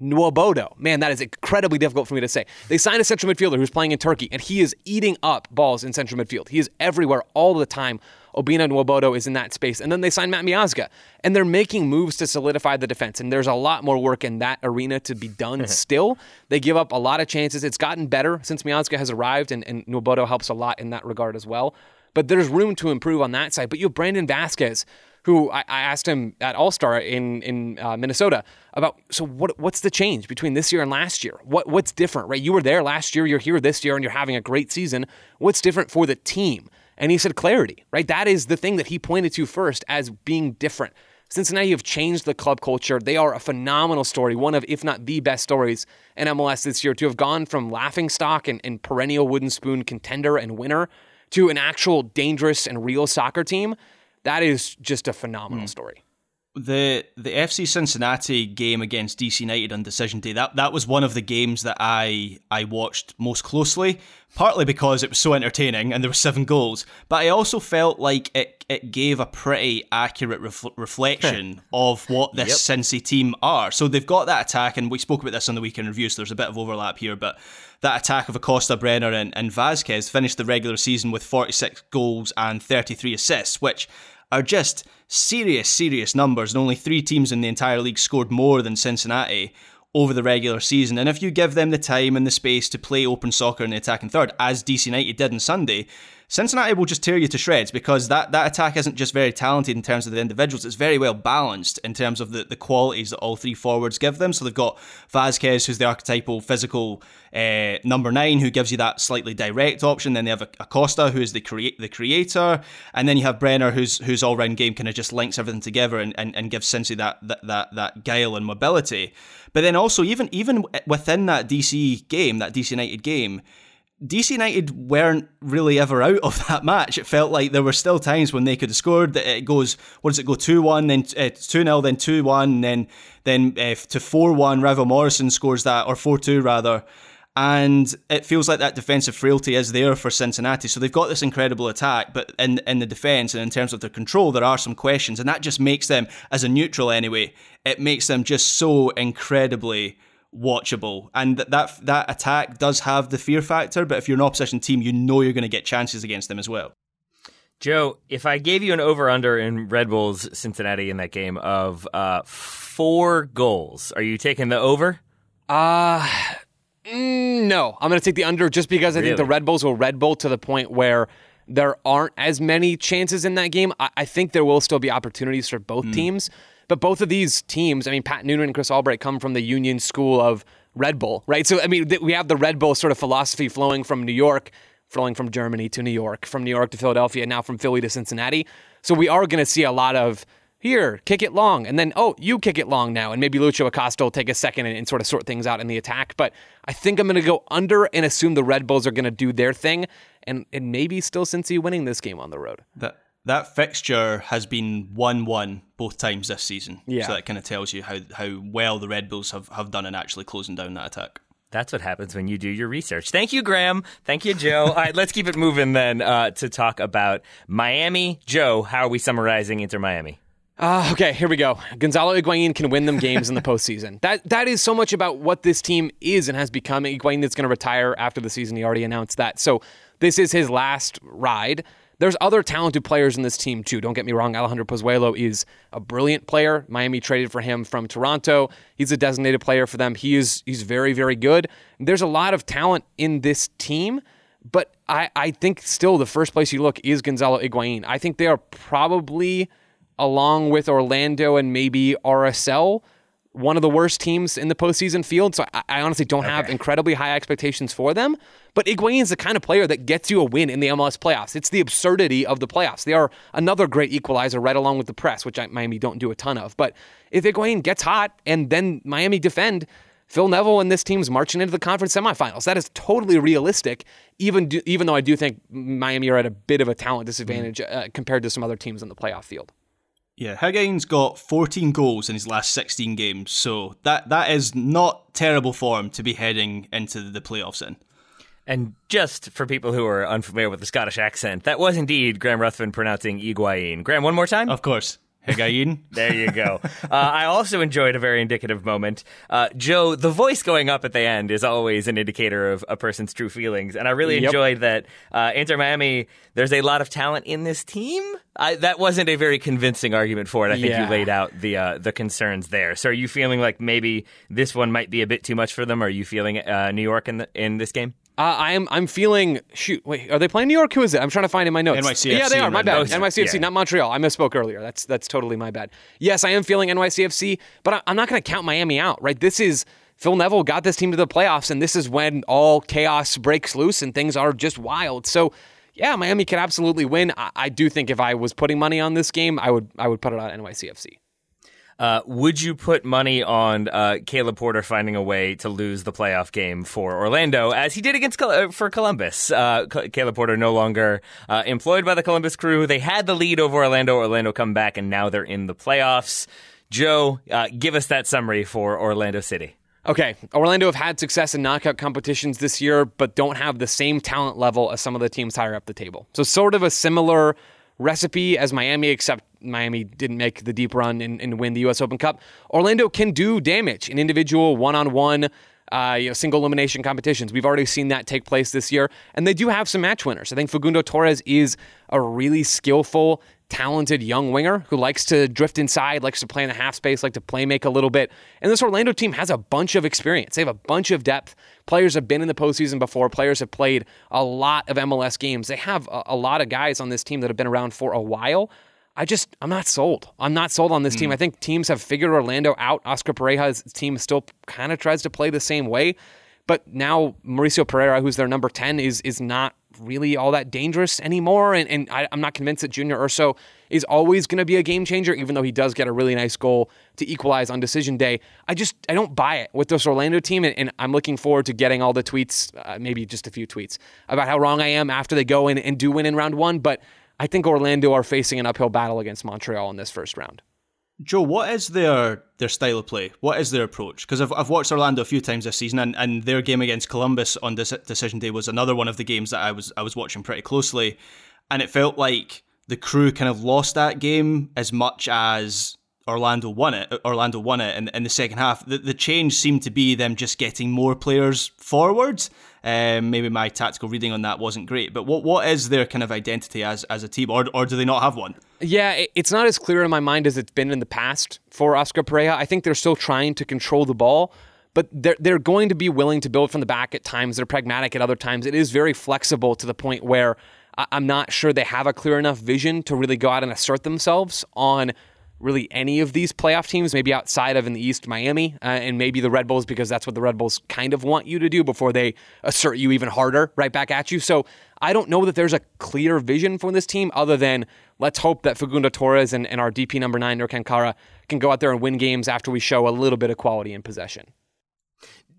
Nwobodo. Man, that is incredibly difficult for me to say. They signed a central midfielder who's playing in Turkey, and he is eating up balls in central midfield. He is everywhere all the time. Obinna Nwobodo is in that space. And then they signed Matt Miazga. And they're making moves to solidify the defense. And there's a lot more work in that arena to be done still. They give up a lot of chances. It's gotten better since Miazga has arrived, and, and Nwobodo helps a lot in that regard as well. But there's room to improve on that side. But you have Brandon Vazquez, who I, I asked him at All Star in in uh, Minnesota about. So what what's the change between this year and last year? What what's different? Right, you were there last year. You're here this year, and you're having a great season. What's different for the team? And he said clarity. Right, that is the thing that he pointed to first as being different. Cincinnati have changed the club culture. They are a phenomenal story, one of, if not the best stories in MLS this year, to have gone from laughing stock and, and perennial wooden spoon contender and winner to an actual dangerous and real soccer team, that is just a phenomenal mm. story. The the FC Cincinnati game against DC United on decision day that that was one of the games that I I watched most closely partly because it was so entertaining and there were seven goals but I also felt like it it gave a pretty accurate ref- reflection of what this yep. Cincy team are so they've got that attack and we spoke about this on the weekend review so there's a bit of overlap here but that attack of Acosta, Brenner, and, and Vazquez finished the regular season with 46 goals and 33 assists, which are just serious, serious numbers. And only three teams in the entire league scored more than Cincinnati over the regular season. And if you give them the time and the space to play open soccer in the attacking third, as DC United did on Sunday, Cincinnati will just tear you to shreds because that, that attack isn't just very talented in terms of the individuals, it's very well balanced in terms of the, the qualities that all three forwards give them. So they've got Vazquez, who's the archetypal physical uh, number nine, who gives you that slightly direct option. Then they have Acosta, who is the create the creator, and then you have Brenner, who's whose all round game kind of just links everything together and, and, and gives Cincy that, that that that guile and mobility. But then also even even within that DC game, that DC United game DC United weren't really ever out of that match. It felt like there were still times when they could have scored. It goes, what does it go, 2 1, then uh, 2 0, then 2 1, then then uh, to 4 1. Ravel Morrison scores that, or 4 2 rather. And it feels like that defensive frailty is there for Cincinnati. So they've got this incredible attack, but in, in the defense and in terms of their control, there are some questions. And that just makes them, as a neutral anyway, it makes them just so incredibly watchable. And that, that that attack does have the fear factor, but if you're an opposition team, you know you're going to get chances against them as well. Joe, if I gave you an over under in Red Bulls Cincinnati in that game of uh, four goals, are you taking the over? Uh mm, no. I'm going to take the under just because I really? think the Red Bulls will Red Bull to the point where there aren't as many chances in that game. I, I think there will still be opportunities for both mm. teams. But both of these teams, I mean, Pat Noonan and Chris Albright come from the Union School of Red Bull, right? So, I mean, we have the Red Bull sort of philosophy flowing from New York, flowing from Germany to New York, from New York to Philadelphia, now from Philly to Cincinnati. So we are going to see a lot of here, kick it long, and then oh, you kick it long now, and maybe Lucho Acosta will take a second and, and sort of sort things out in the attack. But I think I'm going to go under and assume the Red Bulls are going to do their thing, and and maybe still Cincy winning this game on the road. That that fixture has been 1 1 both times this season. Yeah. So that kind of tells you how, how well the Red Bulls have, have done in actually closing down that attack. That's what happens when you do your research. Thank you, Graham. Thank you, Joe. All right, let's keep it moving then uh, to talk about Miami. Joe, how are we summarizing Inter Miami? Uh, okay, here we go. Gonzalo Higuain can win them games in the postseason. That that is so much about what this team is and has become. Higuain that's going to retire after the season. He already announced that. So this is his last ride. There's other talented players in this team too. Don't get me wrong. Alejandro Pozuelo is a brilliant player. Miami traded for him from Toronto. He's a designated player for them. He is he's very very good. There's a lot of talent in this team, but I I think still the first place you look is Gonzalo Higuain. I think they are probably along with Orlando and maybe RSL one of the worst teams in the postseason field. So I, I honestly don't okay. have incredibly high expectations for them. But Higuain is the kind of player that gets you a win in the MLS playoffs. It's the absurdity of the playoffs. They are another great equalizer right along with the press, which I, Miami don't do a ton of. But if Higuain gets hot and then Miami defend, Phil Neville and this team's marching into the conference semifinals. That is totally realistic, even do, even though I do think Miami are at a bit of a talent disadvantage mm. uh, compared to some other teams in the playoff field. Yeah, Higuain's got 14 goals in his last 16 games, so that that is not terrible form to be heading into the playoffs in. And just for people who are unfamiliar with the Scottish accent, that was indeed Graham Ruthven pronouncing Iguain. Graham, one more time? Of course. Higuain. there you go. Uh, I also enjoyed a very indicative moment. Uh, Joe, the voice going up at the end is always an indicator of a person's true feelings, and I really yep. enjoyed that. Uh, Inter Miami, there's a lot of talent in this team. I, that wasn't a very convincing argument for it. I think yeah. you laid out the uh, the concerns there. So, are you feeling like maybe this one might be a bit too much for them? Or Are you feeling uh, New York in the, in this game? Uh, I'm I'm feeling shoot. Wait, are they playing New York? Who is it? I'm trying to find in my notes. NYCFC. Yeah, they are. My bad. NYCFC, yeah. not Montreal. I misspoke earlier. That's that's totally my bad. Yes, I am feeling NYCFC, but I'm not going to count Miami out. Right? This is Phil Neville got this team to the playoffs, and this is when all chaos breaks loose and things are just wild. So. Yeah, Miami can absolutely win. I, I do think if I was putting money on this game, I would I would put it on NYCFC. Uh, would you put money on uh, Caleb Porter finding a way to lose the playoff game for Orlando, as he did against uh, for Columbus? Uh, Caleb Porter no longer uh, employed by the Columbus Crew. They had the lead over Orlando. Orlando come back, and now they're in the playoffs. Joe, uh, give us that summary for Orlando City. Okay, Orlando have had success in knockout competitions this year, but don't have the same talent level as some of the teams higher up the table. So, sort of a similar recipe as Miami, except Miami didn't make the deep run and, and win the U.S. Open Cup. Orlando can do damage in individual one-on-one. Uh, you know, single elimination competitions. We've already seen that take place this year, and they do have some match winners. I think Facundo Torres is a really skillful, talented young winger who likes to drift inside, likes to play in the half space, like to play make a little bit. And this Orlando team has a bunch of experience. They have a bunch of depth. Players have been in the postseason before. Players have played a lot of MLS games. They have a, a lot of guys on this team that have been around for a while. I just, I'm not sold. I'm not sold on this team. I think teams have figured Orlando out. Oscar Pareja's team still kind of tries to play the same way. But now Mauricio Pereira, who's their number 10, is is not really all that dangerous anymore. And, and I, am not convinced that Junior Urso is always going to be a game changer, even though he does get a really nice goal to equalize on decision day. I just I don't buy it with this Orlando team, and, and I'm looking forward to getting all the tweets, uh, maybe just a few tweets about how wrong I am after they go in and do win in round one. But I think Orlando are facing an uphill battle against Montreal in this first round. Joe, what is their their style of play? What is their approach? Because I've, I've watched Orlando a few times this season, and, and their game against Columbus on this decision day was another one of the games that I was I was watching pretty closely, and it felt like the crew kind of lost that game as much as Orlando won it. Orlando won it in, in the second half. The, the change seemed to be them just getting more players forwards. Um, maybe my tactical reading on that wasn't great, but what what is their kind of identity as as a team, or or do they not have one? Yeah, it's not as clear in my mind as it's been in the past for Oscar Pareja. I think they're still trying to control the ball, but they're they're going to be willing to build from the back at times. They're pragmatic at other times. It is very flexible to the point where I'm not sure they have a clear enough vision to really go out and assert themselves on really any of these playoff teams, maybe outside of in the East, Miami, uh, and maybe the Red Bulls, because that's what the Red Bulls kind of want you to do before they assert you even harder right back at you. So I don't know that there's a clear vision for this team other than let's hope that Facundo Torres and, and our DP number nine, Ercan Kara, can go out there and win games after we show a little bit of quality in possession.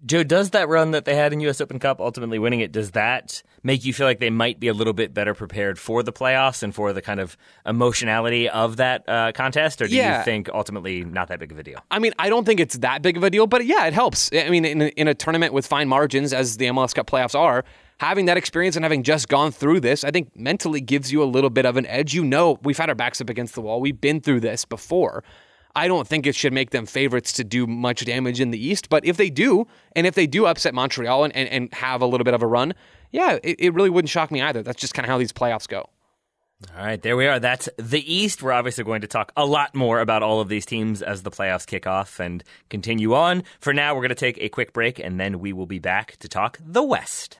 Joe, does that run that they had in U.S. Open Cup, ultimately winning it, does that make you feel like they might be a little bit better prepared for the playoffs and for the kind of emotionality of that uh, contest? Or do Yeah. you think ultimately not that big of a deal? I mean, I don't think it's that big of a deal, but yeah, it helps. I mean, in a, in a tournament with fine margins, as the MLS Cup playoffs are, having that experience and having just gone through this, I think mentally gives you a little bit of an edge. You know, we've had our backs up against the wall. We've been through this before. I don't think it should make them favorites to do much damage in the East, but if they do, and if they do upset Montreal and, and, and have a little bit of a run, yeah, it, it really wouldn't shock me either. That's just kind of how these playoffs go. All right, there we are. That's the East. We're obviously going to talk a lot more about all of these teams as the playoffs kick off and continue on. For now, we're going to take a quick break and then we will be back to talk the West.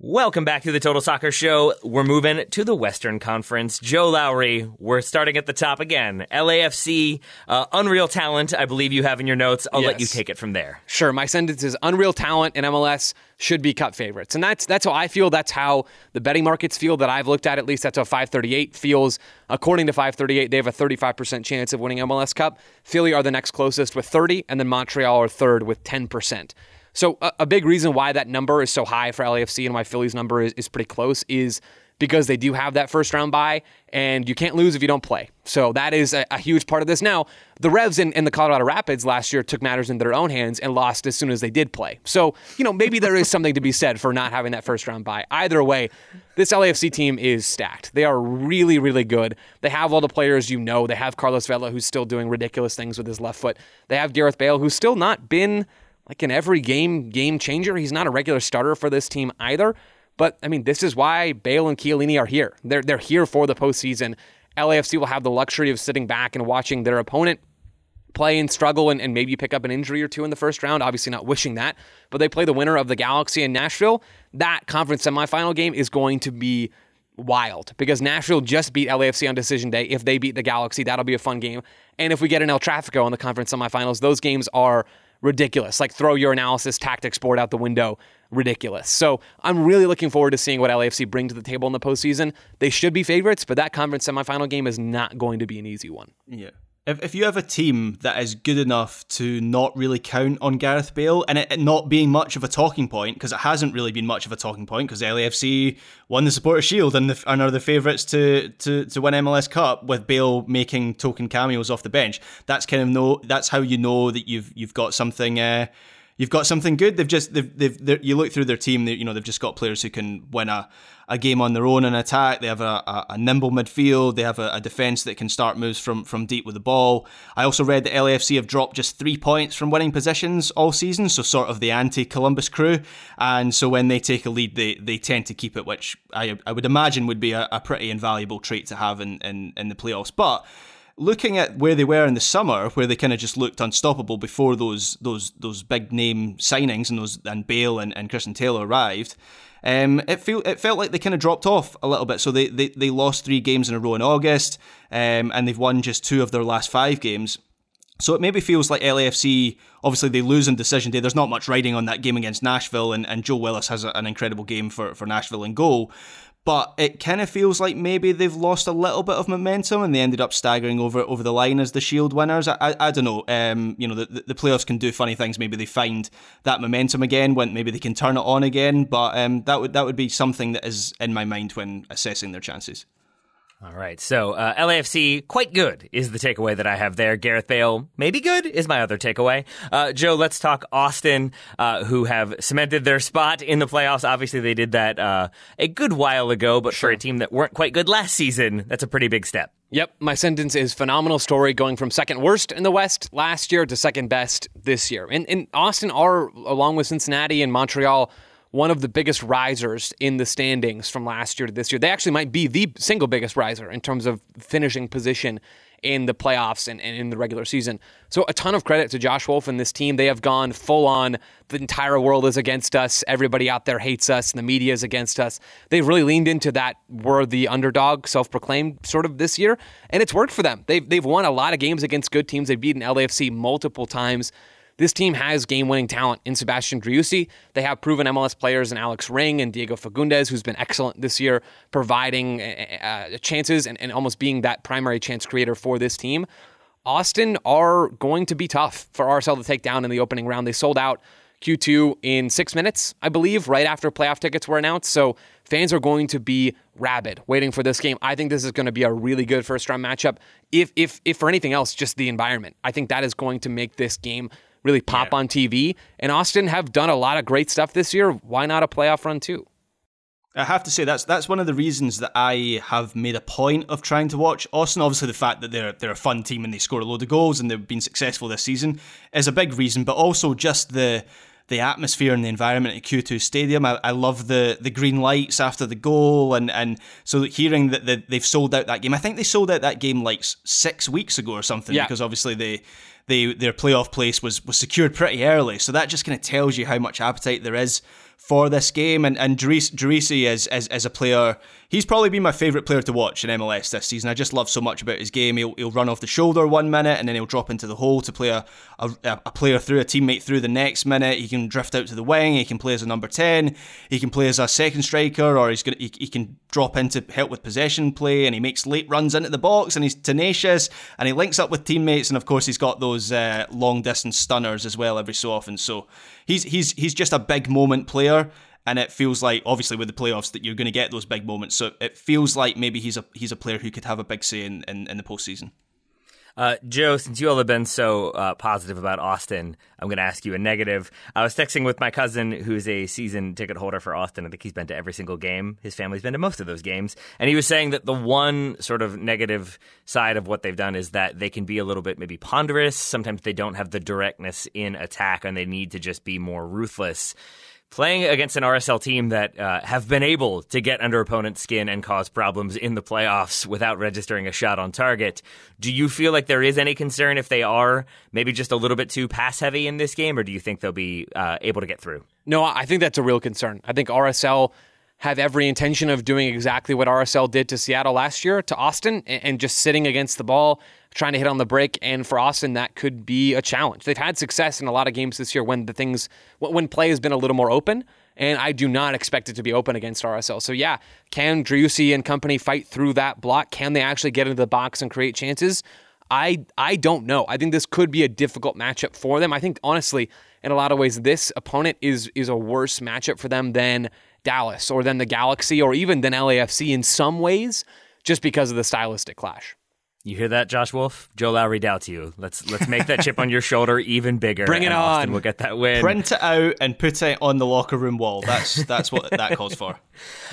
Welcome back to the Total Soccer Show. We're moving to the Western Conference. Joe Lowery, we're starting at the top again. LAFC, uh, unreal talent, I believe you have in your notes. I'll let you take it from there. Sure, my sentence is unreal talent in MLS should be cut favorites. And that's that's how I feel. That's how the betting markets feel that I've looked at. At least that's how 538 feels. According to 538, they have a 35% chance of winning MLS Cup. Philly are the next closest with 30, and then Montreal are third with 10%. So a, a big reason why that number is so high for LAFC and why Philly's number is, is pretty close is because they do have that first round bye, and you can't lose if you don't play. So that is a, a huge part of this. Now, the Revs and, and the Colorado Rapids last year took matters into their own hands and lost as soon as they did play. So, you know, maybe there is something to be said for not having that first round bye. Either way, this LAFC team is stacked. They are really, really good. They have all the players you know. They have Carlos Vela, who's still doing ridiculous things with his left foot. They have Gareth Bale, who's still not been like an every game game changer. He's not a regular starter for this team either. But I mean, this is why Bale and Chiellini are here. They're they're here for the postseason. LAFC will have the luxury of sitting back and watching their opponent play and struggle and, and maybe pick up an injury or two in the first round. Obviously, not wishing that, but they play the winner of the Galaxy in Nashville. That conference semifinal game is going to be wild because Nashville just beat LAFC on decision day. If they beat the Galaxy, that'll be a fun game. And if we get an El Trafico in the conference semifinals, those games are ridiculous. Like throw your analysis tactics board out the window. Ridiculous. So I'm really looking forward to seeing what LAFC bring to the table in the postseason. They should be favorites, but that conference semifinal game is not going to be an easy one. Yeah. If, if you have a team that is good enough to not really count on Gareth Bale and it, not being much of a talking point, because it hasn't really been much of a talking point, because LAFC won the Supporter Shield and, the, and are the favourites to, to, to win MLS Cup with Bale making token cameos off the bench. That's kind of no. That's how you know that you've you've got something. Uh, you've got something good. They've just they've, they've you look through their team. They, you know they've just got players who can win a, a game on their own in attack. They have a, a, a nimble midfield. They have a, a defense that can start moves from from deep with the ball. I also read that LAFC have dropped just three points from winning positions all season, so sort of the anti Columbus crew. And so when they take a lead, they they tend to keep it, which I I would imagine would be a, a pretty invaluable trait to have in in, in the playoffs. But looking at where they were in the summer, where they kind of just looked unstoppable before those those those big name signings and those and Bale and, and Christian Taylor arrived, um, it feel it felt like they kind of dropped off a little bit. So they, they they lost three games in a row in August, um, and they've won just two of their last five games. So it maybe feels like LAFC, obviously they lose in decision day. There's not much riding on that game against Nashville, and, and Joe Willis has a, an incredible game for, for Nashville in goal. But it kind of feels like maybe they've lost a little bit of momentum and they ended up staggering over over the line as the Shield winners. I, I, I don't know. Um, you know, the, the playoffs can do funny things. Maybe they find that momentum again when maybe they can turn it on again. But um, that would that would be something that is in my mind when assessing their chances. All right, so uh, LAFC quite good is the takeaway that I have there. Gareth Bale maybe good is my other takeaway. Uh, Joe, let's talk Austin, uh, who have cemented their spot in the playoffs. Obviously, they did that uh, a good while ago, but for a team that weren't quite good last season, that's a pretty big step. Yep, my sentence is phenomenal story going from second worst in the West last year to second best this year. And, and Austin are, along with Cincinnati and Montreal, one of the biggest risers in the standings from last year to this year. They actually might be the single biggest riser in terms of finishing position in the playoffs and, and in the regular season. So a ton of credit to Josh Wolff and this team. They have gone full on. The entire world is against us. Everybody out there hates us, and the media is against us. They've really leaned into that. We're the underdog, self-proclaimed, sort of this year, and it's worked for them. They've they've won a lot of games against good teams. They've beaten LAFC multiple times. This team has game-winning talent in Sebastian Driussi. They have proven MLS players in Alex Ring and Diego Fagundez, who's been excellent this year, providing eh, eh, eh, uh, chances and, and almost being that primary chance creator for this team. Austin are going to be tough for RSL to take down in the opening round. They sold out Q2 in six minutes, I believe, right after playoff tickets were announced. So fans are going to be rabid waiting for this game. I think this is going to be a really good first round matchup. If if if for anything else, just the environment. I think that is going to make this game really pop on TV. And Austin have done a lot of great stuff this year. Why not a playoff run too? I have to say that's that's one of the reasons that I have made a point of trying to watch Austin. Obviously, the fact that they're they're a fun team and they score a load of goals and they've been successful this season is a big reason, but also just the the atmosphere and the environment at Q2 Stadium. I, I love the the green lights after the goal, and and so hearing that the, they've sold out that game. I think they sold out that game like six weeks ago or something Yeah. because obviously they they their playoff place was was secured pretty early. So that just kind of tells you how much appetite there is for this game. And and Driussi as, as as a player, he's probably been my favourite player to watch in MLS this season. I just love so much about his game. He'll, he'll run off the shoulder one minute and then he'll drop into the hole to play a, a, a player through, a teammate through the next minute. He can drift out to the wing. He can play as a number 10. He can play as a second striker or he's gonna, he, he can drop in to help with possession play and he makes late runs into the box and he's tenacious and he links up with teammates. And of course, he's got those uh, long distance stunners as well every so often. So he's, he's, he's just a big moment player and it feels like obviously with the playoffs that you're going to get those big moments. So it feels like maybe he's a he's a player who could have a big say in in, in the postseason. Uh, Joe, since you all have been so uh, positive about Austin, I'm going to ask you a negative. I was texting with my cousin, who's a season ticket holder for Austin. I think he's been to every single game. His family's been to most of those games. And he was saying that the one sort of negative side of what they've done is that they can be a little bit maybe ponderous. Sometimes they don't have the directness in attack and they need to just be more ruthless playing against an RSL team that uh, have been able to get under opponent's skin and cause problems in the playoffs without registering a shot on target. Do you feel like there is any concern if they are maybe just a little bit too pass heavy in this game, or do you think they'll be uh, able to get through? No, I think that's a real concern. I think RSL have every intention of doing exactly what RSL did to Seattle last year to Austin and just sitting against the ball trying to hit on the break. And for Austin, that could be a challenge. They've had success in a lot of games this year when the things, when play has been a little more open. And I do not expect it to be open against RSL. So, yeah, can Driussi and company fight through that block? Can they actually get into the box and create chances? I I don't know. I think this could be a difficult matchup for them. I think honestly, in a lot of ways, this opponent is is a worse matchup for them than Dallas or than the Galaxy or even than LAFC in some ways, just because of the stylistic clash. You hear that, Josh Wolff? Joe Lowery doubts you. Let's let's make that chip on your shoulder even bigger. Bring it on. And we'll get that win. Print it out and put it on the locker room wall. That's that's what that calls for.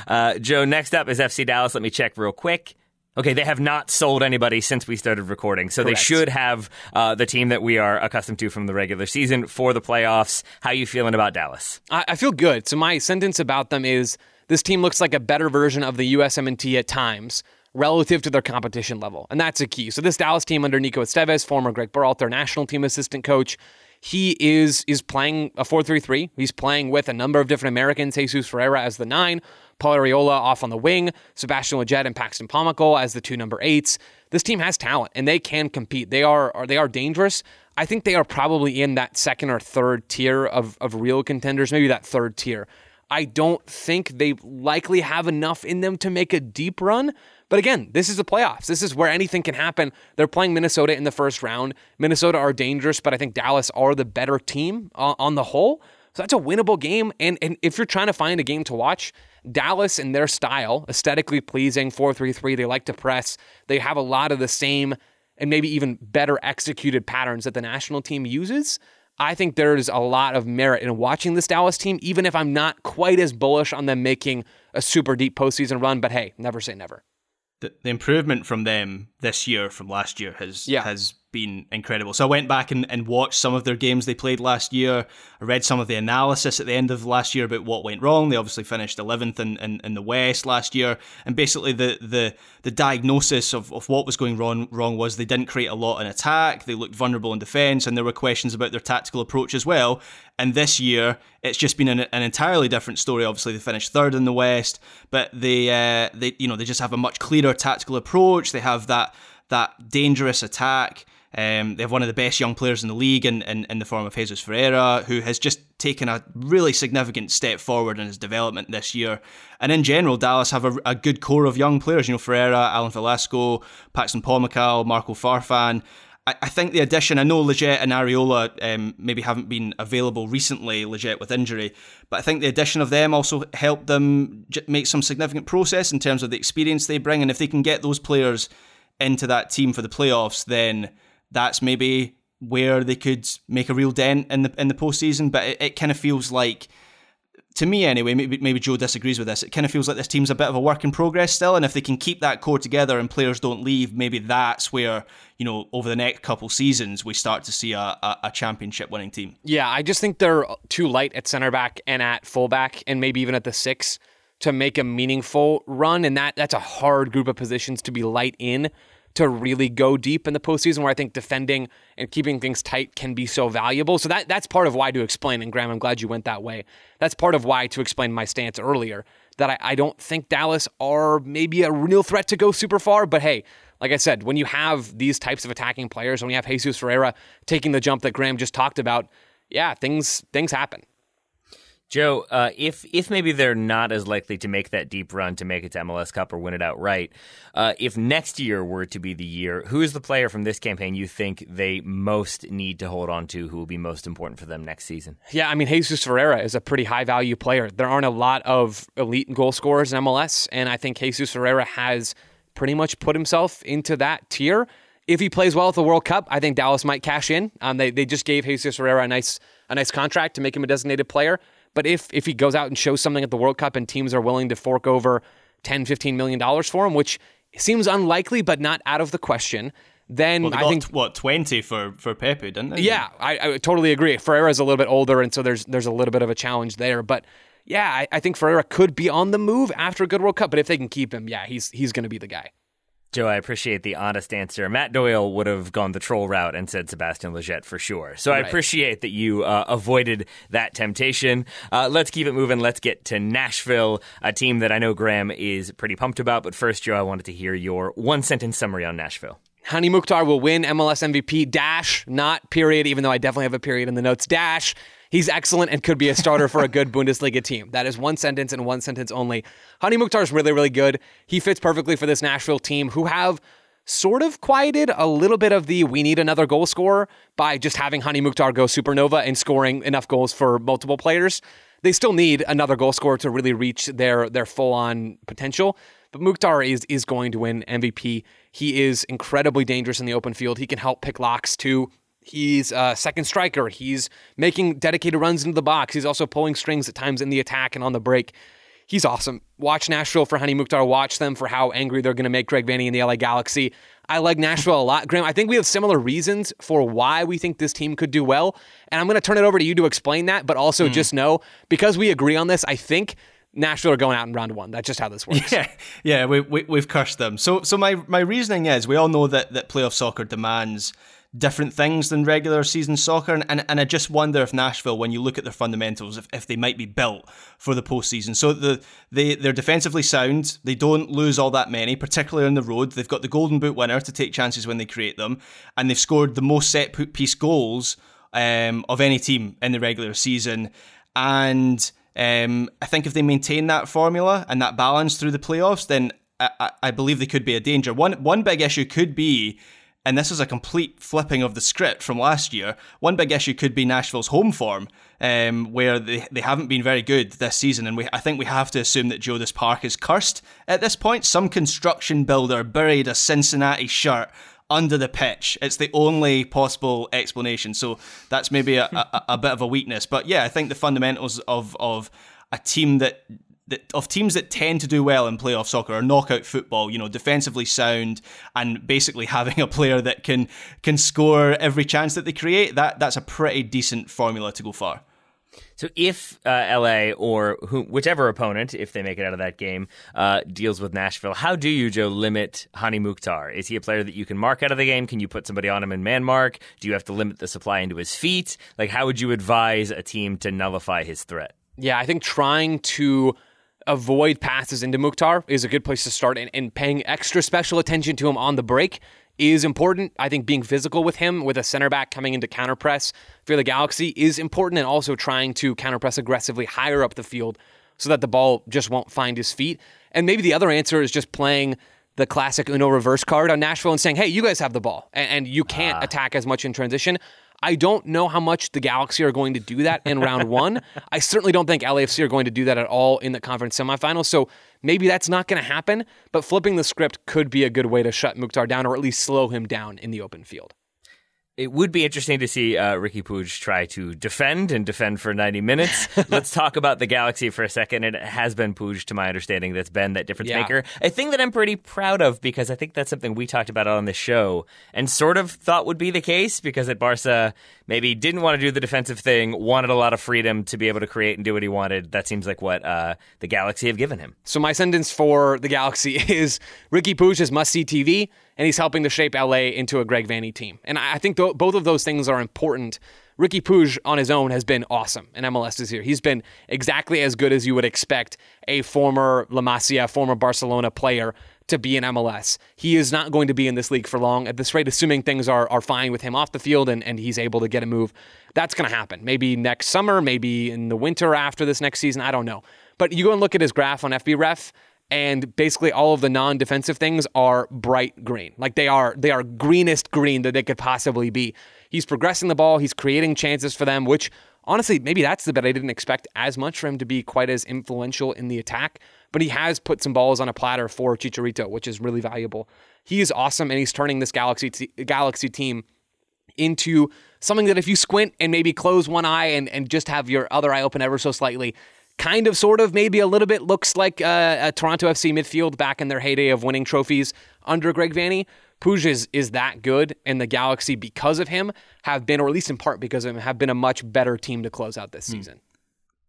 Uh, Joe, next up is FC Dallas. Let me check real quick. Okay, they have not sold anybody since we started recording, so Correct. they should have uh, the team that we are accustomed to from the regular season for the playoffs. How you feeling about Dallas? I, I feel good. So my sentence about them is this team looks like a better version of the USMNT at times relative to their competition level. And that's a key. So this Dallas team under Nico Estevez, former Greg Berhalter national team assistant coach, he is is playing a 4-3-3. He's playing with a number of different Americans, Jesus Ferreira as the 9, Paul Arriola off on the wing, Sebastian Lletget and Paxton Pomykal as the two number 8s. This team has talent and they can compete. They are, are they are dangerous. I think they are probably in that second or third tier of, of real contenders, maybe that third tier. I don't think they likely have enough in them to make a deep run, but again, this is the playoffs. This is where anything can happen. They're playing Minnesota in the first round. Minnesota are dangerous, but I think Dallas are the better team uh, on the whole. So that's a winnable game. And, and if you're trying to find a game to watch, Dallas and their style, aesthetically pleasing, 4 3 3, they like to press. They have a lot of the same and maybe even better executed patterns that the national team uses. I think there's a lot of merit in watching this Dallas team, even if I'm not quite as bullish on them making a super deep postseason run. But hey, never say never the, the improvement from them this year from last year has yeah. has been incredible. So I went back and, and watched some of their games they played last year. I read some of the analysis at the end of last year about what went wrong. They obviously finished 11th in, in, in the West last year. And basically the the, the diagnosis of, of what was going wrong wrong was they didn't create a lot in attack. They looked vulnerable in defence and there were questions about their tactical approach as well. And this year, it's just been an, an entirely different story. Obviously, they finished third in the West, but they, uh, they, you know, they just have a much clearer tactical approach. They have that that dangerous attack. Um, they have one of the best young players in the league in, in, in, the form of Jesus Ferreira, who has just taken a really significant step forward in his development this year. And in general, Dallas have a, a good core of young players. You know, Ferreira, Alan Velasco, Paxton Pomykal, Marco Farfan. I, think the addition, I know Lletget and Arriola um, maybe haven't been available recently, Lletget with injury, but I think the addition of them also helped them make some significant process in terms of the experience they bring. And if they can get those players into that team for the playoffs, then that's maybe where they could make a real dent in the in the postseason. But it, it kind of feels like, to me anyway, maybe maybe Joe disagrees with this. It kind of feels like this team's a bit of a work in progress still, and if they can keep that core together and players don't leave, maybe that's where you know over the next couple seasons we start to see a, a, a championship winning team. Yeah, I just think they're too light at center back and at fullback, and maybe even at the six to make a meaningful run, and that that's a hard group of positions to be light in to really go deep in the postseason, where I think defending and keeping things tight can be so valuable. So that that's part of why to explain. And Graham, I'm glad you went that way. That's part of why to explain my stance earlier that I, I don't think Dallas are maybe a real threat to go super far. But hey, like I said, when you have these types of attacking players, when you have Jesus Ferreira taking the jump that Graham just talked about, yeah, things things happen. Joe, uh, if if maybe they're not as likely to make that deep run to make it to MLS Cup or win it outright, uh, if next year were to be the year, who is the player from this campaign you think they most need to hold on to, who will be most important for them next season? Yeah, I mean Jesus Ferreira is a pretty high value player. There aren't a lot of elite goal scorers in MLS, and I think Jesus Ferreira has pretty much put himself into that tier. If he plays well at the World Cup, I think Dallas might cash in. Um, they they just gave Jesus Ferreira a nice a nice contract to make him a designated player. But if if he goes out and shows something at the World Cup and teams are willing to fork over 10, 15 million dollars for him, which seems unlikely but not out of the question, then well, I think what twenty for for Pepi, didn't they? Yeah, I, I totally agree. Ferreira's a little bit older, and so there's there's a little bit of a challenge there. But yeah, I, I think Ferreira could be on the move after a good World Cup. But if they can keep him, yeah, he's he's going to be the guy. Joe, I appreciate the honest answer. Matt Doyle would have gone the troll route and said Sebastian Lletget for sure. So right. I appreciate that you uh, avoided that temptation. Uh, let's keep it moving. Let's get to Nashville, a team that I know Graham is pretty pumped about. But first, Joe, I wanted to hear your one sentence summary on Nashville. Hany Mukhtar will win MLS MVP. Dash, not period, even though I definitely have a period in the notes. Dash. He's excellent and could be a starter for a good Bundesliga team. That is one sentence and one sentence only. Hany Mukhtar is really, really good. He fits perfectly for this Nashville team who have sort of quieted a little bit of the we need another goal scorer by just having Hany Mukhtar go supernova and scoring enough goals for multiple players. They still need another goal scorer to really reach their their full on potential. But Mukhtar is is going to win MVP. He is incredibly dangerous in the open field. He can help pick locks too. He's a second striker. He's making dedicated runs into the box. He's also pulling strings at times in the attack and on the break. He's awesome. Watch Nashville for Hany Mukhtar. Watch them for how angry they're going to make Greg Vanney in the LA Galaxy. I like Nashville a lot. Graham, I think we have similar reasons for why we think this team could do well. And I'm going to turn it over to you to explain that, but also mm. just know because we agree on this, I think Nashville are going out in round one. That's just how this works. Yeah, yeah, we, we, we've cursed them. So, so my, my reasoning is we all know that, that playoff soccer demands different things than regular season soccer. And, and, and I just wonder if Nashville, when you look at their fundamentals, if, if they might be built for the postseason. So the they they're defensively sound. They don't lose all that many, particularly on the road. They've got the Golden Boot winner to take chances when they create them, and they've scored the most set piece goals um, of any team in the regular season. And um, I think if they maintain that formula and that balance through the playoffs, then I, I believe they could be a danger. One one big issue could be and this is a complete flipping of the script from last year. One big issue could be Nashville's home form, um, where they, they haven't been very good this season. And we, I think we have to assume that Geodis Park is cursed at this point. Some construction builder buried a Cincinnati shirt under the pitch. It's the only possible explanation. So that's maybe a, a, a bit of a weakness. But yeah, I think the fundamentals of, of a team that that of teams that tend to do well in playoff soccer or knockout football, you know, defensively sound and basically having a player that can can score every chance that they create, that that's a pretty decent formula to go far. So if uh, LA or who, whichever opponent, if they make it out of that game, uh, deals with Nashville, how do you, Joe, limit Hany Mukhtar? Is he a player that you can mark out of the game? Can you put somebody on him in man mark? Do you have to limit the supply into his feet? Like, how would you advise a team to nullify his threat? Yeah, I think trying to avoid passes into Mukhtar is a good place to start, and, and paying extra special attention to him on the break is important. I think being physical with him, with a center back coming into counter press for the Galaxy, is important, and also trying to counter press aggressively higher up the field so that the ball just won't find his feet. And maybe the other answer is just playing the classic Uno reverse card on Nashville and saying, hey, you guys have the ball, and, and you can't ah. attack as much in transition. I don't know how much the Galaxy are going to do that in round one. I certainly don't think LAFC are going to do that at all in the conference semifinals. So maybe that's not going to happen, but flipping the script could be a good way to shut Mukhtar down or at least slow him down in the open field. It would be interesting to see uh, Riqui Puig try to defend and defend for 90 minutes. Let's talk about the Galaxy for a second. It has been Puig, to my understanding, that's been that difference yeah. maker. A thing that I'm pretty proud of because I think that's something we talked about on the show and sort of thought would be the case because at Barca, maybe didn't want to do the defensive thing, wanted a lot of freedom to be able to create and do what he wanted. That seems like what uh, the Galaxy have given him. So my sentence for the Galaxy is Riqui Puig is must see TV and he's helping to shape LA into a Greg Vanney team. And I think th- both of those things are important. Riqui Puig on his own has been awesome in MLS this year. He's been exactly as good as you would expect a former La Masia, former Barcelona player to be in MLS. He is not going to be in this league for long at this rate, assuming things are, are fine with him off the field and, and he's able to get a move. That's going to happen. Maybe next summer, maybe in the winter after this next season. I don't know. But you go and look at his graph on FBref, and basically all of the non-defensive things are bright green. Like they are they are greenest green that they could possibly be. He's progressing the ball, he's creating chances for them, which honestly, maybe that's the bit I didn't expect as much for him to be quite as influential in the attack, but he has put some balls on a platter for Chicharito, which is really valuable. He is awesome and he's turning this Galaxy t- Galaxy team into something that if you squint and maybe close one eye and, and just have your other eye open ever so slightly, kind of, sort of, maybe a little bit looks like uh, a Toronto FC midfield back in their heyday of winning trophies under Greg Vanney. Puig is, is that good, and the Galaxy, because of him, have been, or at least in part because of him, have been a much better team to close out this season.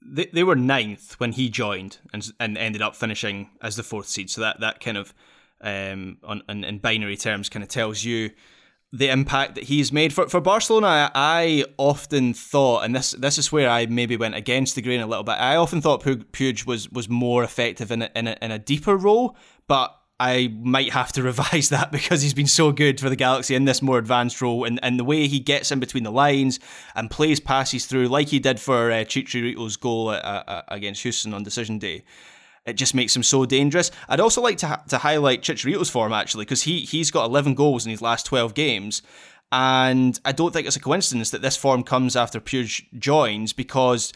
They, they were ninth when he joined and and ended up finishing as the fourth seed. So that, that kind of, um, on, in, in binary terms, kind of tells you the impact that he's made for for Barcelona. I often thought, and this this is where I maybe went against the grain a little bit. I often thought Puig was was more effective in a, in a, in a deeper role, but I might have to revise that because he's been so good for the Galaxy in this more advanced role, and, and the way he gets in between the lines and plays passes through, like he did for uh, Chicharito's goal uh, uh, against Houston on decision day. It just makes him so dangerous. I'd also like to, to highlight Chicharito's form actually, because he he's got 11 goals in his last 12 games, and I don't think it's a coincidence that this form comes after Puig joins because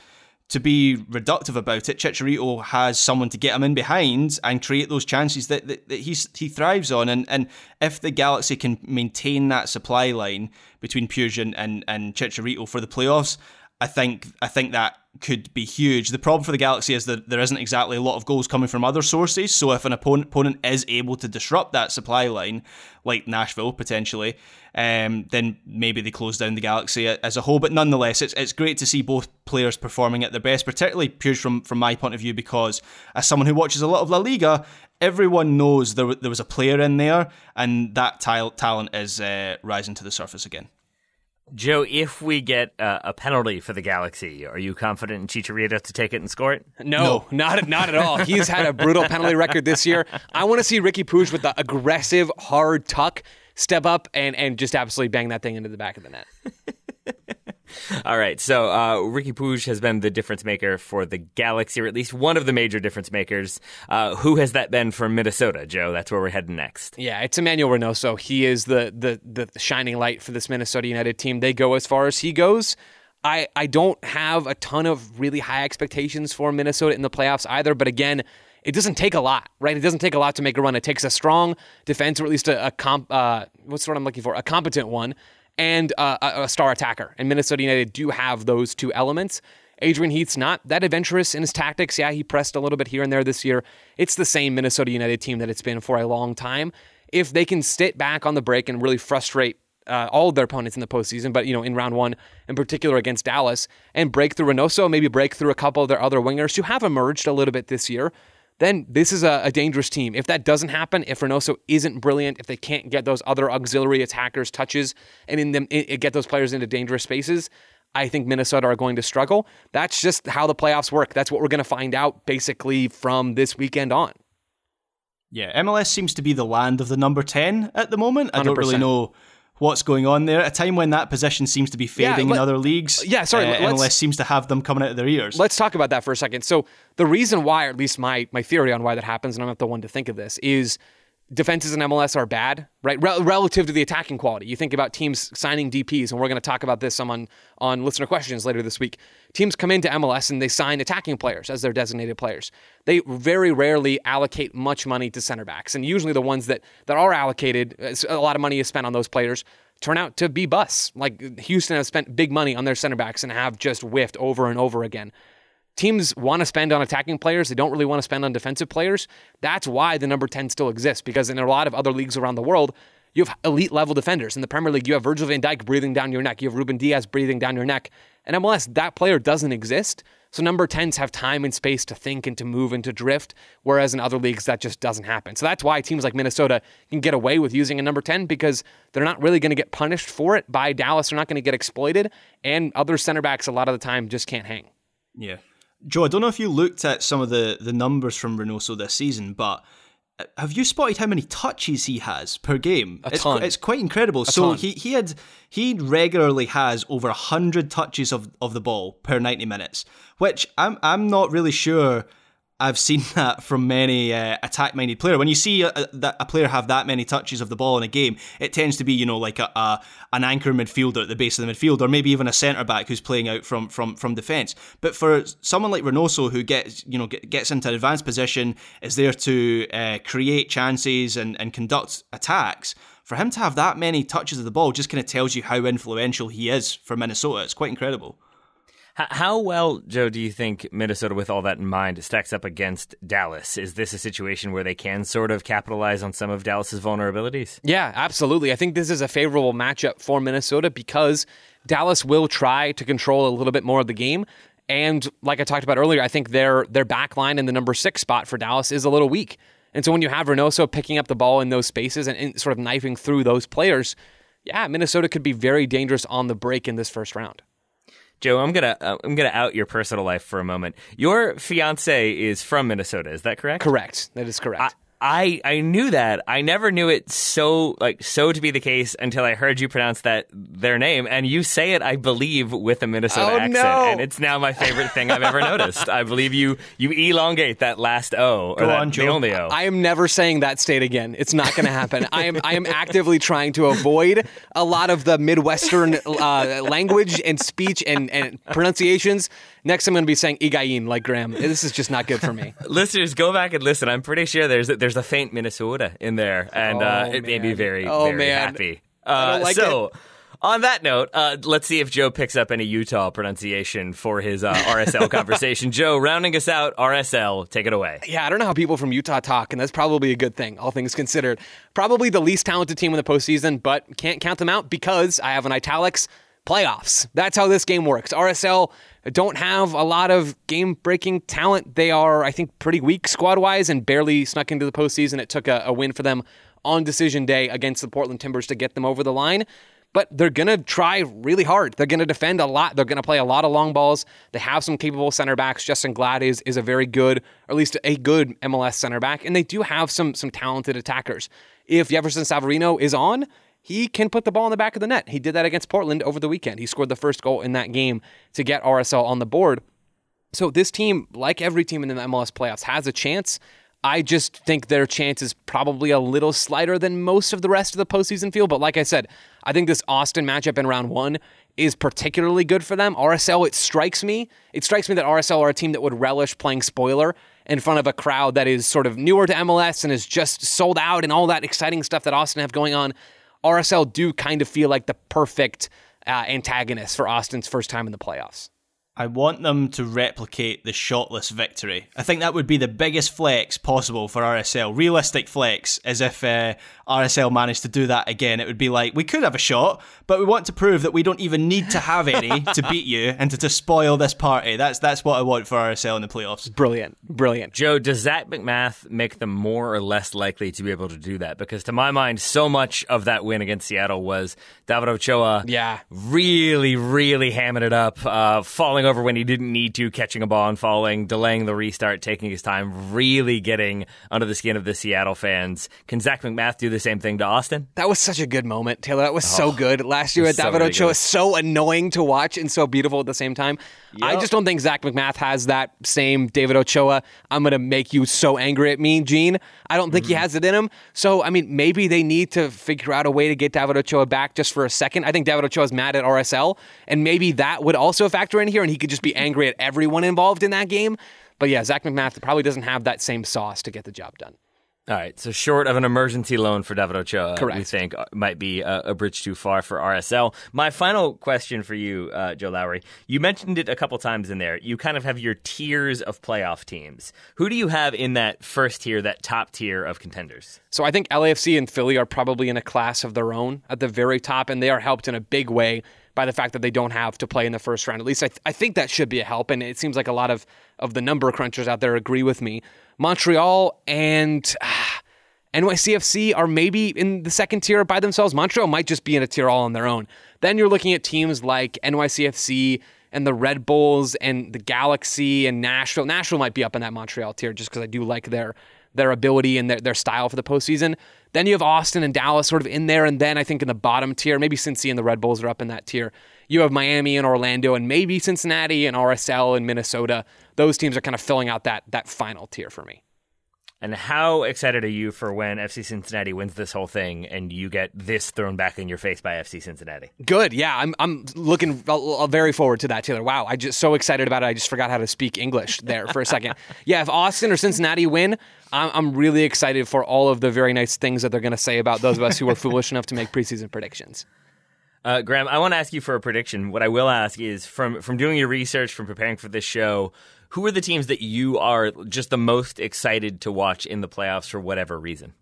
to be reductive about it, Chicharito has someone to get him in behind and create those chances that, that, that he thrives on. And, and if the Galaxy can maintain that supply line between Puig and, and, and Chicharito for the playoffs, I think I think that could be huge. The problem for the Galaxy is that there isn't exactly a lot of goals coming from other sources. So if an opponent opponent is able to disrupt that supply line, like Nashville potentially, um, then maybe they close down the Galaxy as a whole. But nonetheless, it's it's great to see both players performing at their best, particularly Puig from from my point of view, because as someone who watches a lot of La Liga, everyone knows there there was a player in there, and that talent is uh, rising to the surface again. Joe, if we get uh, a penalty for the Galaxy, are you confident in Chicharito to take it and score it? No, no, not not at all. He's had a brutal penalty record this year. I want to see Riqui Puig with the aggressive, hard tuck step up and and just absolutely bang that thing into the back of the net. All right, so uh, Riqui Puig has been the difference maker for the Galaxy, or at least one of the major difference makers. Uh, who has that been for Minnesota, Joe? That's where we're heading next. Yeah, it's Emmanuel Reynoso. He is the the the shining light for this Minnesota United team. They go as far as he goes. I, I don't have a ton of really high expectations for Minnesota in the playoffs either, but again, it doesn't take a lot, right? It doesn't take a lot to make a run. It takes a strong defense, or at least a, a comp. Uh, what's the word I'm looking for? A competent one, and uh, a, star attacker. And Minnesota United do have those two elements. Adrian Heath's not that adventurous in his tactics. Yeah, he pressed a little bit here and there this year. It's the same Minnesota United team that it's been for a long time. If they can sit back on the break and really frustrate uh, all of their opponents in the postseason, but you know, in round one in particular against Dallas, and break through Reynoso, maybe break through a couple of their other wingers who have emerged a little bit this year then this is a, a, dangerous team. If that doesn't happen, if Reynoso isn't brilliant, if they can't get those other auxiliary attackers touches and in them it, get those players into dangerous spaces, I think Minnesota are going to struggle. That's just how the playoffs work. That's what we're going to find out basically from this weekend on. Yeah, MLS seems to be the land of the number 10 at the moment. I do not really know what's going on there. A time when that position seems to be fading yeah, let, in other leagues. Yeah, sorry. Uh, MLS seems to have them coming out of their ears. Let's talk about that for a second. So the reason why, or at least my my theory on why that happens, and I'm not the one to think of this, is defenses in MLS are bad, right? Rel- relative to the attacking quality. You think about teams signing DPS, and we're going to talk about this some on, on listener questions later this week. Teams come into MLS and they sign attacking players as their designated players. They very rarely allocate much money to center backs, and usually the ones that, that are allocated, a lot of money is spent on those players, turn out to be busts. Like Houston has spent big money on their center backs and have just whiffed over and over again teams want to spend on attacking players. They don't really want to spend on defensive players. That's why the number 10 still exists because in a lot of other leagues around the world, you have elite level defenders. In the Premier League, you have Virgil van Dijk breathing down your neck. You have Ruben Dias breathing down your neck. In MLS, that player doesn't exist. So number 10s have time and space to think and to move and to drift, whereas in other leagues that just doesn't happen. So that's why teams like Minnesota can get away with using a number 10 because they're not really going to get punished for it by Dallas. They're not going to get exploited, and other center backs a lot of the time just can't hang. Yeah. Joe, I don't know if you looked at some of the, the numbers from Reynoso this season, but uh, have you spotted how many touches he has per game? A it's, ton. It's quite incredible. so ton. he he had he regularly has over hundred touches of, of the ball per ninety minutes, which I'm I'm not really sure I've seen that from many uh, attack-minded player. When you see a, a, a, player have that many touches of the ball in a game, it tends to be you know like a, a, an anchor midfielder at the base of the midfield, or maybe even a centre back who's playing out from from from defence. But for someone like Reynoso, who gets you know gets into an advanced position, is there to uh, create chances and and conduct attacks. For him to have that many touches of the ball just kind of tells you how influential he is for Minnesota. It's quite incredible. How well, Joe, do you think Minnesota, with all that in mind, stacks up against Dallas? Is this a situation where they can sort of capitalize on some of Dallas's vulnerabilities? Yeah, absolutely. I think this is a favorable matchup for Minnesota because Dallas will try to control a little bit more of the game. And like I talked about earlier, I think their their back line in the number six spot for Dallas is a little weak. And so when you have Reynoso picking up the ball in those spaces and, and sort of knifing through those players, yeah, Minnesota could be very dangerous on the break in this first round. Joe, I'm gonna uh, I'm gonna out your personal life for a moment. Your fiance is from Minnesota, is that correct? Correct. That is correct. I I I knew that. I never knew it so like so to be the case until I heard you pronounce that their name, and you say it, I believe, with a Minnesota Oh, accent, no. and it's now my favorite thing I've ever noticed. I believe you you elongate that last O or Go that, on, the Joe. only O. I am never saying that state again. It's not going to happen. I am I am actively trying to avoid a lot of the Midwestern uh, language and speech and, and pronunciations. Next, I'm going to be saying Igayin like Graham. This is just not good for me. Listeners, go back and listen. I'm pretty sure there's there's a faint Minnesota in there, and uh, Oh, it made me very Oh, very man. happy. Uh, like so. On that note, uh, let's see if Joe picks up any Utah pronunciation for his uh, RSL conversation. Joe, rounding us out, RSL, take it away. Yeah, I don't know how people from Utah talk, and that's probably a good thing, all things considered. Probably the least talented team in the postseason, but can't count them out because I have an italics playoffs. That's how this game works. RSL don't have a lot of game breaking talent. They are, I think, pretty weak squad wise and barely snuck into the postseason. It took a, a win for them on decision day against the Portland Timbers to get them over the line. But they're going to try really hard. They're going to defend a lot. They're going to play a lot of long balls. They have some capable center backs. Justen Glad is, is a very good, or at least a good MLS center back. And they do have some, some talented attackers. If Jefferson Savarino is on, he can put the ball in the back of the net. He did that against Portland over the weekend. He scored the first goal in that game to get RSL on the board. So this team, like every team in the MLS playoffs, has a chance. I just think their chance is probably a little slighter than most of the rest of the postseason field. But like I said, I think this Austin matchup in round one is particularly good for them. RSL, it strikes me, it strikes me that RSL are a team that would relish playing spoiler in front of a crowd that is sort of newer to MLS and is just sold out and all that exciting stuff that Austin have going on. RSL do kind of feel like the perfect uh, antagonist for Austin's first time in the playoffs. I want them to replicate the shotless victory. I think that would be the biggest flex possible for RSL. Realistic flex, as if uh, RSL managed to do that again. It would be like, we could have a shot, but we want to prove that we don't even need to have any to beat you and to, to spoil this party. That's that's what I want for RSL in the playoffs. Brilliant, brilliant. Joe, does Zac MacMath make them more or less likely to be able to do that? Because to my mind, so much of that win against Seattle was David Ochoa Yeah. really, really hamming it up, uh, falling over when he didn't need to, catching a ball and falling, delaying the restart, taking his time, really getting under the skin of the Seattle fans. Can Zac MacMath do the same thing to Austin? That was such a good moment, Taylor. That was so oh, good. Last year at so David Ochoa, so annoying to watch and so beautiful at the same time. I just don't think Zac MacMath has that same David Ochoa. I'm going to make you so angry at me, Gene. I don't think he mm-hmm. has it in him. So, I mean, maybe they need to figure out a way to get David Ochoa back just for a second. I think David Ochoa is mad at RSL, and maybe that would also factor in here, and he could just be angry at everyone involved in that game. But yeah, Zac MacMath probably doesn't have that same sauce to get the job done. All right, so short of an emergency loan for David Ochoa, we think uh, might be a, a bridge too far for RSL. My final question for you, uh, Joe Lowery, you mentioned it a couple times in there. You kind of have your tiers of playoff teams. Who do you have in that first tier, that top tier of contenders? So I think LAFC and Philly are probably in a class of their own at the very top, and they are helped in a big way by the fact that they don't have to play in the first round. At least I, th- I think that should be a help, and it seems like a lot of of the number crunchers out there agree with me. Montreal and. Ah, NYCFC are maybe in the second tier by themselves. Montreal might just be in a tier all on their own. Then you're looking at teams like NYCFC and the Red Bulls and the Galaxy and Nashville. Nashville might be up in that Montreal tier just because I do like their their ability and their, their style for the postseason. Then you have Austin and Dallas sort of in there, and then I think in the bottom tier, maybe Cincy and the Red Bulls are up in that tier. You have Miami and Orlando, and maybe Cincinnati and RSL and Minnesota. Those teams are kind of filling out that that final tier for me. And how excited are you for when FC Cincinnati wins this whole thing and you get this thrown back in your face by FC Cincinnati? Good. Yeah, I'm I'm looking very forward to that, Taylor. Wow, I just so excited about it. I just forgot how to speak English there for a second. yeah, if Austin or Cincinnati win, I'm, I'm really excited for all of the very nice things that they're going to say about those of us who were foolish enough to make preseason predictions. Uh, Graham, I want to ask you for a prediction. What I will ask is from from doing your research, from preparing for this show, who are the teams that you are just the most excited to watch in the playoffs for whatever reason?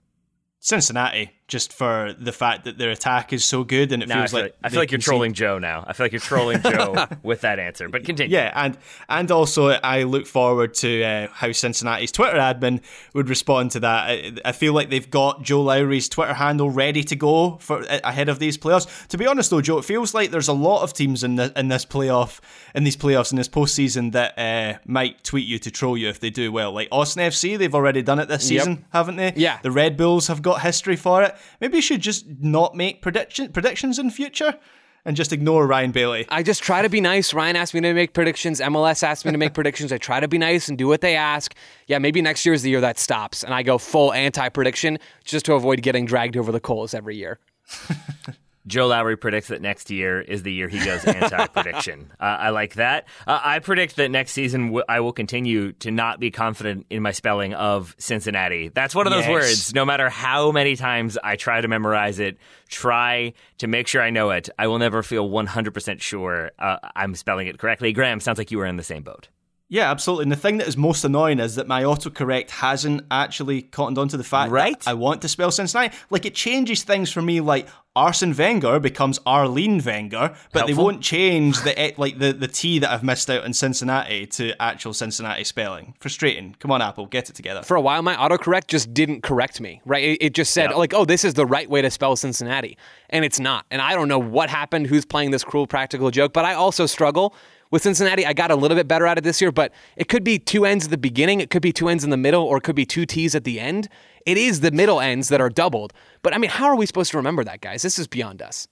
Cincinnati, just for the fact that their attack is so good, and it feels I feel like I feel like you're trolling Joe now. I feel like you're trolling Joe with that answer. But continue. Yeah, and and also I look forward to uh, how Cincinnati's Twitter admin would respond to that. I, I, feel like they've got Joe Lowery's Twitter handle ready to go for ahead of these playoffs. To be honest, though, Joe, it feels like there's a lot of teams in the, in this playoff, in these playoffs, in this postseason that uh, might tweet you to troll you if they do well. Like Austin FC, they've already done it this season, yep. haven't they? Yeah. The Red Bulls have got history for it. Maybe you should just not make prediction predictions in future and just ignore Ryan Bailey. I just try to be nice. Ryan asked me to make predictions. MLS asked me to make predictions. I try to be nice and do what they ask. Yeah, maybe next year is the year that stops and I go full anti prediction just to avoid getting dragged over the coals every year. Joe Lowery predicts that next year is the year he goes anti-prediction. uh, I like that. Uh, I predict that next season w- I will continue to not be confident in my spelling of Cincinnati. That's one of those yes. words. No matter how many times I try to memorize it, try to make sure I know it, I will never feel 100% sure uh, I'm spelling it correctly. Graham, sounds like you were in the same boat. Yeah, absolutely. And the thing that is most annoying is that my autocorrect hasn't actually cottoned onto the fact right? that I want to spell Cincinnati. Like it changes things for me. Like Arsene Wenger becomes Arlene Wenger, but Helpful. they won't change the like the the T that I've missed out in Cincinnati to actual Cincinnati spelling. Frustrating. Come on, Apple, get it together. For a while, my autocorrect just didn't correct me. Right? It, it just said like, "Oh, this is the right way to spell Cincinnati," and it's not. And I don't know what happened. Who's playing this cruel practical joke? But I also struggle with Cincinnati. I got a little bit better at it this year, but it could be two ends at the beginning, it could be two ends in the middle, or it could be two T's at the end. It is the middle ends that are doubled. But I mean, how are we supposed to remember that, guys? This is beyond us.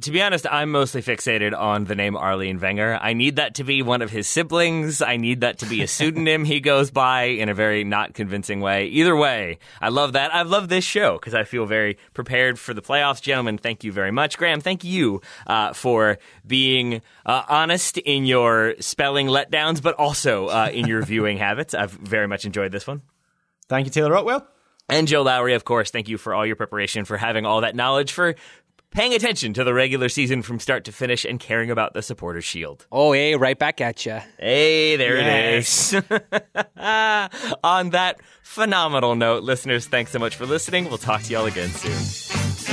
To be honest, I'm mostly fixated on the name Arlene Wenger. I need that to be one of his siblings. I need that to be a pseudonym he goes by in a very not convincing way. Either way, I love that. I love this show because I feel very prepared for the playoffs. Gentlemen, thank you very much. Graham, thank you uh, for being uh, honest in your spelling letdowns, but also uh, in your viewing habits. I've very much enjoyed this one. Thank you, Taylor Rockwell. And Joe Lowery, of course, thank you for all your preparation, for having all that knowledge, for paying attention to the regular season from start to finish, and caring about the supporter shield. Oh, hey, right back at you. Hey, there Yes. it is. On that phenomenal note, listeners, thanks so much for listening. We'll talk to y'all again soon.